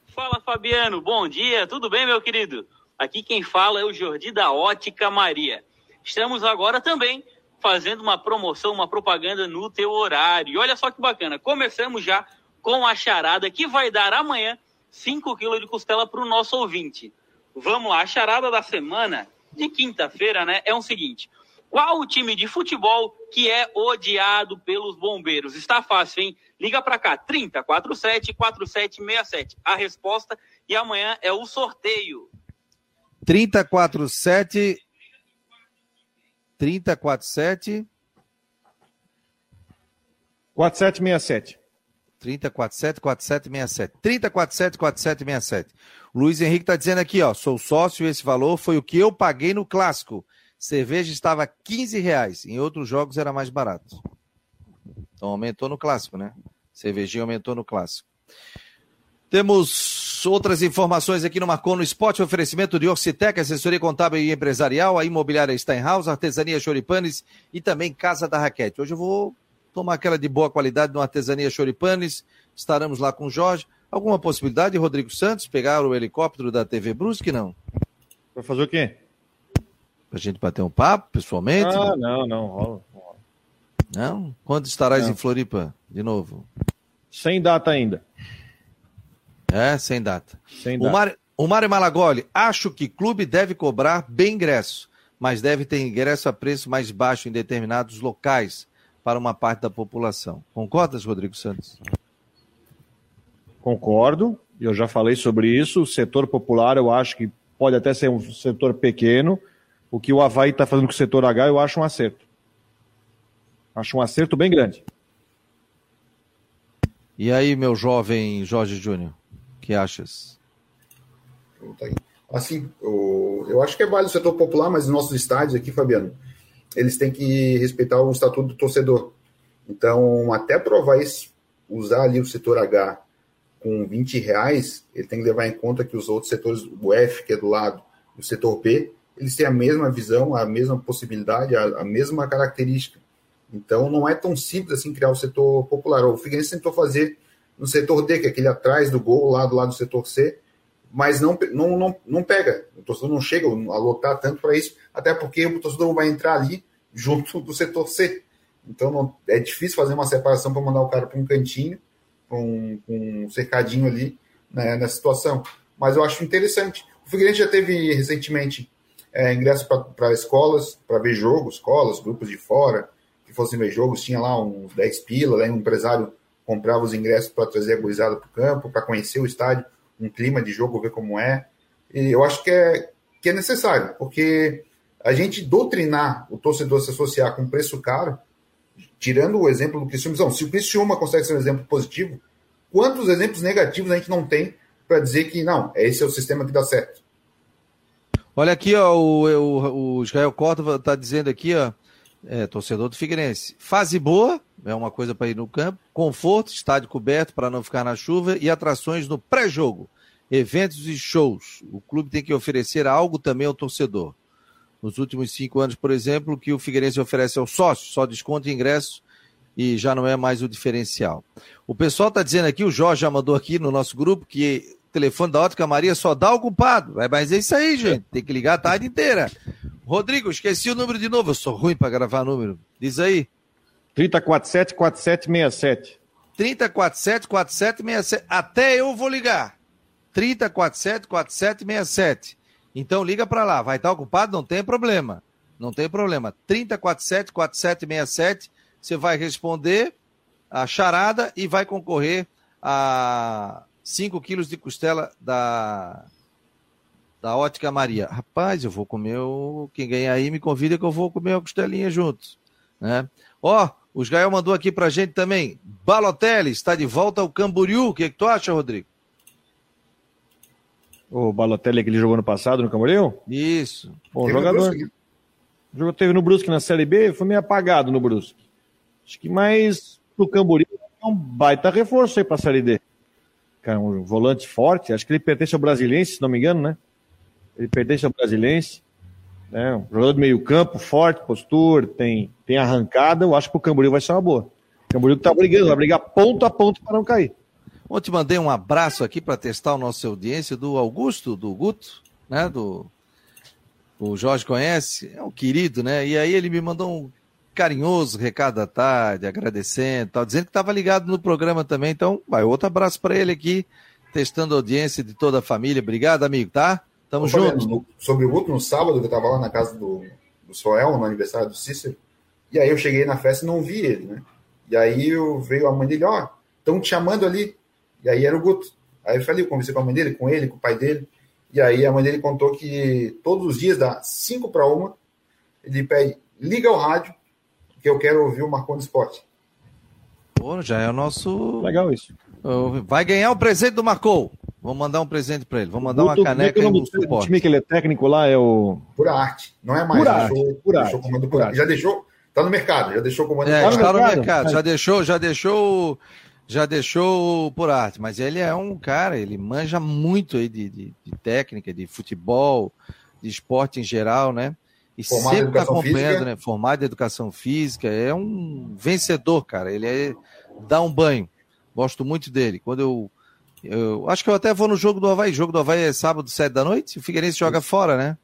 Fala, Fabiano. Bom dia. Tudo bem, meu querido? Aqui quem fala é o Jordi da Ótica Maria. Estamos agora também fazendo uma promoção, uma propaganda no teu horário. E olha só que bacana. Começamos já com a charada que vai dar amanhã 5 quilos de costela para o nosso ouvinte. Vamos lá, a charada da semana de quinta-feira, né? É o seguinte: qual o time de futebol que é odiado pelos bombeiros? Está fácil, hein? Liga para cá, 3047 4767. A resposta e amanhã é o sorteio. 3047 3047 4767. 3047 4767. 3047 4767. Luiz Henrique está dizendo aqui, ó, sou sócio e esse valor foi o que eu paguei no clássico. Cerveja estava 15 reais. Em outros jogos era mais barato. Então aumentou no clássico, né? Cervejinha aumentou no clássico. Temos outras informações aqui no Marcon no Esporte, oferecimento de Orcitec, assessoria contábil e empresarial, a imobiliária Steinhaus, artesania Choripanes e também Casa da Raquete. Hoje eu vou tomar aquela de boa qualidade no artesania Choripanes, estaremos lá com o Jorge. Alguma possibilidade, Rodrigo Santos, pegar o helicóptero da TV Brusque, não? Vai fazer o quê? Pra gente bater um papo, pessoalmente? Ah, não, não, rola. Não? Quando estarás não. em Floripa, de novo? Sem data ainda. É, sem data. Sem data. O, Mar, o Mário Malagoli, acho que clube deve cobrar bem ingresso, mas deve ter ingresso a preço mais baixo em determinados locais para uma parte da população. Concordas, Rodrigo Santos? Concordo, eu já falei sobre isso. O setor popular eu acho que pode até ser um setor pequeno. O que o Havaí está fazendo com o setor H eu acho um acerto. Acho um acerto bem grande. E aí, meu jovem Jorge Júnior, que achas? Assim, eu, eu acho que é válido o setor popular, mas nossos estádios aqui, Fabiano, eles têm que respeitar o estatuto do torcedor. Então, até provar isso, usar ali o setor H com 20 reais, ele tem que levar em conta que os outros setores, o F, que é do lado, e o setor B, eles têm a mesma visão, a mesma possibilidade, a, a mesma característica. Então, não é tão simples assim criar o setor popular. O Figueirense tentou fazer no setor D, que é aquele atrás do gol, lá do lado do setor C, mas não, não, não, não pega. O torcedor não chega a lotar tanto para isso, até porque o torcedor vai entrar ali junto do setor C. Então não, é difícil fazer uma separação para mandar o cara para um cantinho, com um, um, cercadinho ali né, nessa situação. Mas eu acho interessante. O Figueirense já teve recentemente é, ingresso para escolas, para ver jogos, escolas, grupos de fora, que fossem ver jogos, tinha lá uns 10 pila, né, um empresário comprava os ingressos para trazer a gurizada para o campo, para conhecer o estádio, um clima de jogo, ver como é. E eu acho que é, que é necessário, porque a gente doutrinar o torcedor se associar com preço caro, tirando o exemplo do Criciúma, se o Criciúma consegue ser um exemplo positivo, quantos exemplos negativos a gente não tem para dizer que não, esse é o sistema que dá certo? Olha aqui, ó, o, o, o Israel Córdova está dizendo aqui, ó, é, torcedor do Figueirense. Fase boa, é uma coisa para ir no campo. Conforto, estádio coberto para não ficar na chuva e atrações no pré-jogo. Eventos e shows. O clube tem que oferecer algo também ao torcedor. Nos últimos cinco anos, por exemplo, o que o Figueirense oferece ao sócio, só desconto de ingresso e já não é mais o diferencial. O pessoal está dizendo aqui, o Jorge já mandou aqui no nosso grupo que telefone da Ótica Maria só dá o culpado. Mas é isso aí, gente. Tem que ligar a tarde inteira. Rodrigo, esqueci o número de novo. Eu sou ruim para gravar número. Diz aí. 3047 4767. 3047 4767. Até eu vou ligar. 3047 4767. Então liga para lá. Vai estar ocupado? Não tem problema. Não tem problema. 3047 4767. Você vai responder a charada e vai concorrer a 5 quilos de costela da da Ótica Maria. Rapaz, eu vou comer o. Quem ganhar aí me convida que eu vou comer a costelinha juntos. Né? Ó, o Gael mandou aqui pra gente também. Balotelli está de volta ao Camboriú. O que, é que tu acha, Rodrigo? O Balotelli que ele jogou no passado no Camboriú? Isso. Bom teve jogador. O jogo teve no Brusque na Série B, foi meio apagado no Brusque. Acho que mais pro Camboriú é um baita reforço aí pra Série D. Cara, um volante forte, acho que ele pertence ao Brasilense, se não me engano, né? Ele pertence ao Brasilense. Né? Um jogador de meio campo, forte, postura, tem, tem arrancada. Eu acho que o Camboriú vai ser uma boa. O Camboriú tá brigando, vai brigar ponto a ponto para não cair. Ontem mandei um abraço aqui para testar o nosso audiência do Augusto, do Guto, né? Do, o Jorge conhece, é um querido, né? E aí ele me mandou um carinhoso recado da tarde, agradecendo, tal, dizendo que estava ligado no programa também. Então, vai outro abraço para ele aqui, testando a audiência de toda a família. Obrigado, amigo, tá? Tamo junto. Sobre o Guto, no sábado, eu tava lá na casa do, do Soel, no aniversário do Cícero, e aí eu cheguei na festa e não vi ele, né? E aí eu veio a mãe dele, ó, estão te chamando ali. E aí era o Guto. Aí eu falei, eu conversei com a mãe dele, com ele, com o pai dele. E aí a mãe dele contou que todos os dias, dá 5 para uma, ele pede, liga o rádio, que eu quero ouvir o Marconi Esporte. Pô, já é o nosso. Legal isso. Vai ganhar o presente do Marcou. Vamos mandar um presente para ele. Vamos mandar uma caneca e um suporte. O time que ele é técnico lá é o. Pura arte. Não é mais. Pura deixou, arte. Pura deixou arte. comando por arte. Já deixou. Tá no mercado. Já deixou comando é, por Está no mercado. Já deixou, já deixou. Já deixou por arte. Mas ele é um cara, ele manja muito aí de, de, de técnica, de futebol, de esporte em geral, né? E Formado sempre está acompanhando, física. né? Formado em educação física. É um vencedor, cara. Ele é, dá um banho. Gosto muito dele. Quando eu, eu. Acho que eu até vou no jogo do Havaí. O jogo do Havaí é sábado, sete da noite. O Figueirense joga fora, né?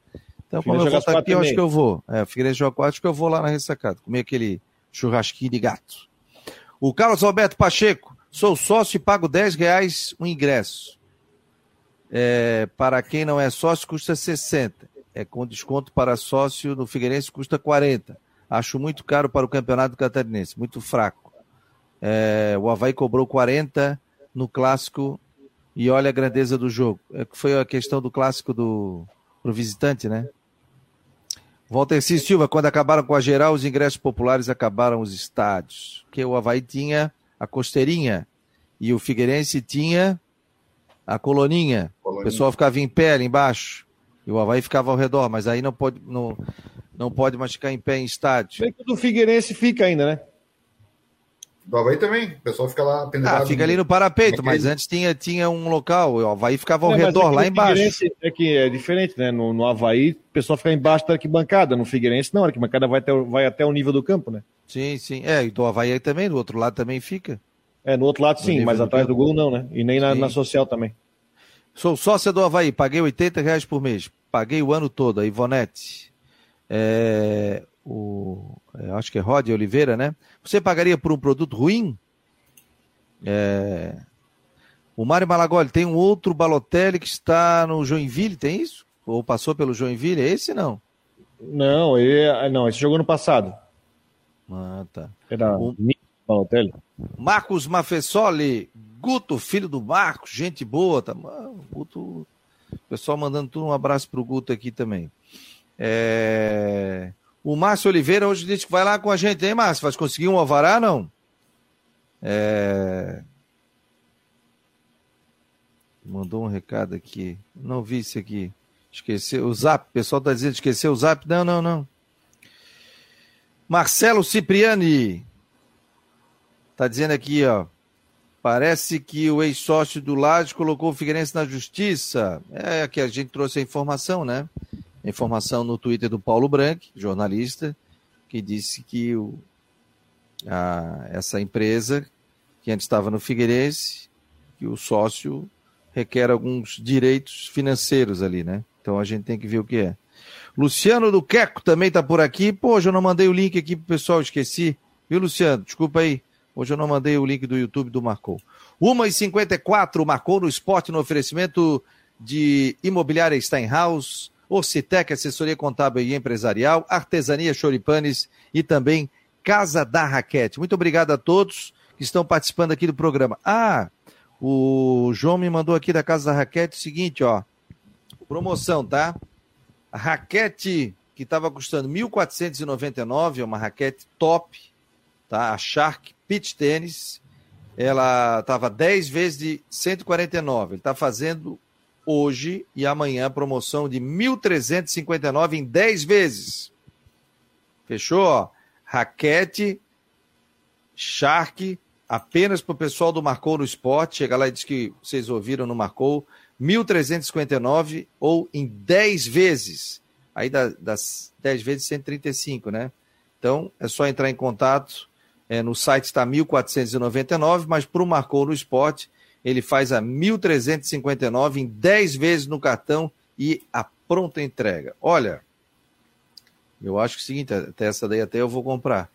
Então, como eu vou estar aqui, eu acho que eu vou. É, o Figueirense joga quatro, acho que eu vou lá na ressacada. Comer aquele churrasquinho de gato. O Carlos Alberto Pacheco. Sou sócio e pago 10 reais o ingresso. É, para quem não é sócio, custa 60. É com desconto para sócio no Figueirense, custa 40. Acho muito caro para o campeonato catarinense, muito fraco. É, o Havaí cobrou 40 no clássico e olha a grandeza do jogo. É, foi a questão do clássico do pro visitante, né? Walter C. Silva, quando acabaram com a geral, os ingressos populares acabaram os estádios. Porque o Havaí tinha a costeirinha e o Figueirense tinha a coloninha. Coloninha. O pessoal ficava em pé ali embaixo. E o Havaí ficava ao redor, mas aí não pode, não, não pode mais ficar em pé em estádio. Bem que o Figueirense fica ainda, né? Do Havaí também. O pessoal fica lá pendurado. Ah, fica ali no parapeito, mas antes tinha, tinha um local. O Havaí ficava ao é, redor, lá embaixo. É que é diferente, né? No, no Havaí, o pessoal fica embaixo da arquibancada. No Figueirense, não. A arquibancada vai até, vai até o nível do campo, né? Sim, sim. É, e do Havaí também, do outro lado também fica. É, no outro lado sim, mas do atrás campo. do gol não, né? E nem na, na, social também. Sou sócia do Havaí, paguei 80 reais por mês. Paguei o ano todo, a Ivonete. É, o, é, acho que é Rod Oliveira, né? Você pagaria por um produto ruim? É... O Mário Malagoli tem um outro Balotelli que está no Joinville, tem isso? Ou passou pelo Joinville? É esse não? Não, ele, não, esse jogou no passado. Ah, tá. Era o Balotelli. Marcos Mafessoli, Guto, filho do Marcos, gente boa. Tá, Guto, pessoal mandando tudo um abraço pro Guto aqui também. É... O Márcio Oliveira hoje disse que vai lá com a gente, hein, Márcio? Vai conseguir um alvará, não? É... Mandou um recado aqui. Não vi isso aqui. Esqueceu o zap. O pessoal está dizendo esqueceu o zap. Não, não, não. Marcelo Cipriani. Está dizendo aqui, ó. Parece que o ex-sócio do Laje colocou o Figueirense na justiça. É que a gente trouxe a informação, né? informação no Twitter do Paulo Branco, jornalista, que disse que o, a, essa empresa, que antes estava no Figueirense, que o sócio requer alguns direitos financeiros ali, né? Então a gente tem que ver o que é. Luciano do Queco também está por aqui. Pô, eu não mandei o link aqui pro pessoal, esqueci. Viu, Luciano? Desculpa aí. Hoje eu não mandei o link do YouTube do Marcou. 1h54, Marcou no esporte no oferecimento de Imobiliária Steinhaus, Orcitec, assessoria contábil e empresarial, Artesania Choripanes e também Casa da Raquete. Muito obrigado a todos que estão participando aqui do programa. Ah, o João me mandou aqui da Casa da Raquete o seguinte, ó. Promoção, tá? A raquete que estava custando 1.499, é uma raquete top, tá? A Shark Pitch Tênis. Ela estava 10 vezes de 149. Ele está fazendo hoje e amanhã promoção de 1.359 em 10 vezes. Fechou? Raquete, Shark, apenas para o pessoal do Marcou no Esporte. Chega lá e diz que vocês ouviram no Marcou. 1.359 ou em 10 vezes. Aí das 10 vezes 135, né? Então é só entrar em contato. É, no site está 1.499, mas para o Marcou no Esporte ele faz a 1.359 em 10 vezes no cartão e a pronta entrega. Olha, eu acho que é o seguinte, até essa daí até eu vou comprar.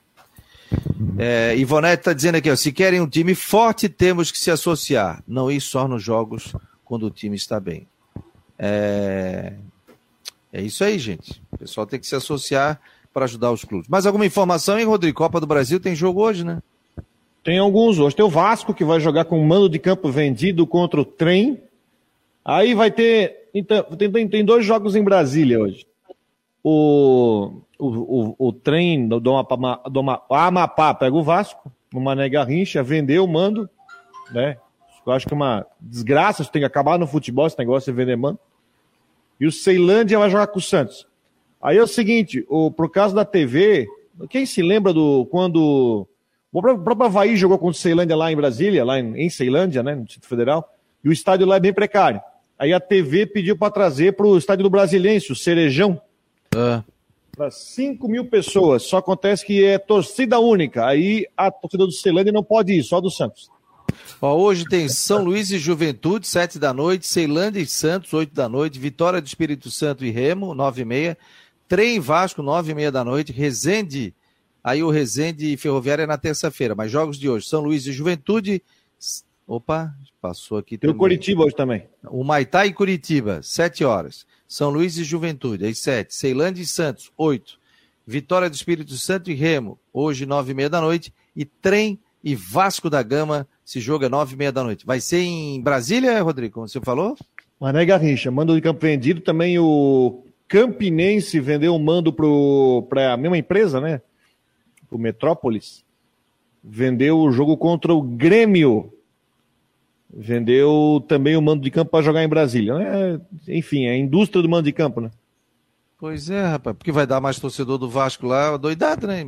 É, Ivonete está dizendo aqui, ó, se querem um time forte, temos que se associar, não ir só nos jogos quando o time está bem. É... é isso aí, gente. O pessoal tem que se associar para ajudar os clubes. Mais alguma informação, hein, Rodrigo? Copa do Brasil tem jogo hoje, né? Tem alguns hoje. Tem o Vasco que vai jogar com o mando de campo vendido contra o trem. Aí vai ter. Então, tem, tem, dois jogos em Brasília hoje. O, o, o, o trem do, do, Amapá, do Amapá pega o Vasco, no Mané Garrincha, vendeu o mando, né? Eu acho que é uma desgraça, isso tem que acabar no futebol, esse negócio de vender mando. E o Ceilândia vai jogar com o Santos. Aí é o seguinte, o, por causa da TV, quem se lembra do quando o próprio Havaí jogou contra o Ceilândia lá em Brasília, lá em, em Ceilândia, né, no Distrito Federal, e o estádio lá é bem precário. Aí a TV pediu para trazer para o estádio do Brasiliense, o Cerejão, ah. para 5 mil pessoas. Só acontece que é torcida única. Aí a torcida do Ceilândia não pode ir, só do Santos. Ó, hoje tem São Luís e Juventude, 7 da noite, Ceilândia e Santos, 8 da noite, Vitória do Espírito Santo e Remo, 9 e meia, Trem Vasco, 9 e meia da noite, Resende, aí o Resende e Ferroviária é na terça-feira, mas jogos de hoje, São Luís e Juventude, opa, passou aqui Tem também. o Curitiba hoje também. O Maitá e Curitiba, 7 horas, São Luís e Juventude, às 7, Ceilândia e Santos, 8, Vitória do Espírito Santo e Remo, hoje, 9 e meia da noite, e Trem e Vasco da Gama, esse jogo é nove e meia da noite. Vai ser em Brasília, Rodrigo, como você falou? Mané Garrincha, mando de campo vendido. Também o Campinense vendeu um mando para a mesma empresa, né? O Metrópolis. Vendeu o jogo contra o Grêmio. Vendeu também o mando de campo para jogar em Brasília. É, enfim, é a indústria do mando de campo, né? Pois é, rapaz, porque vai dar mais torcedor do Vasco lá, doidado, né?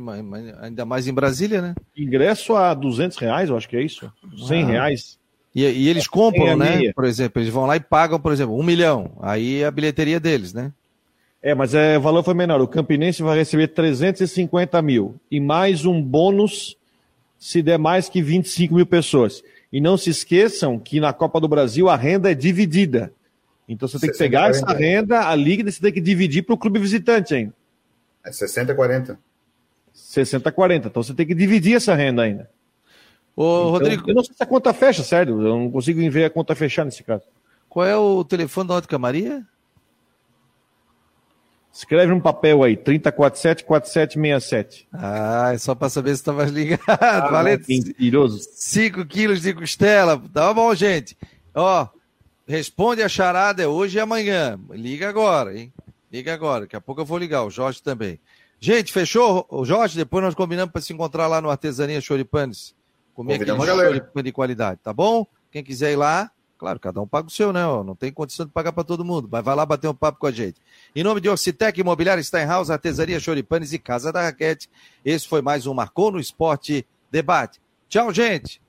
Ainda mais em Brasília, né? Ingresso a 200 reais, eu acho que é isso. 100 ah. reais. E, e, eles compram, né? Por exemplo, eles vão lá e pagam, por exemplo, um milhão. Aí é a bilheteria deles, né? É, mas é, o valor foi menor. O Campinense vai receber 350 mil. E mais um bônus se der mais que 25 mil pessoas. E não se esqueçam que na Copa do Brasil a renda é dividida. Então você tem que pegar 40. essa renda, a liga, você tem que dividir para o clube visitante ainda. É 60 40. 60 40. Então você tem que dividir essa renda ainda. Ô, então, Rodrigo. Eu não sei se a conta fecha, sério. Eu não consigo ver a conta fechar nesse caso. Qual é o telefone da Ótica Maria? Escreve um papel aí, 3047-4767. Ah, é só para saber se estava ligado. Ah, Valendo. Mentiroso. 5 quilos de costela. Tá bom, gente. Ó, Responde a charada é hoje e amanhã. Liga agora, hein? Liga agora. Daqui a pouco eu vou ligar. O Jorge também. Gente, fechou? O Jorge, depois nós combinamos para se encontrar lá no Artesania Choripanes. Comer aquele choripan de qualidade, tá bom? Quem quiser ir lá, claro, cada um paga o seu, né? Não tem condição de pagar para todo mundo, mas vai lá bater um papo com a gente. Em nome de Orcitec, Imobiliária Steinhaus, Artesania Choripanes e Casa da Raquete, esse foi mais um Marcou no Esporte Debate. Tchau, gente!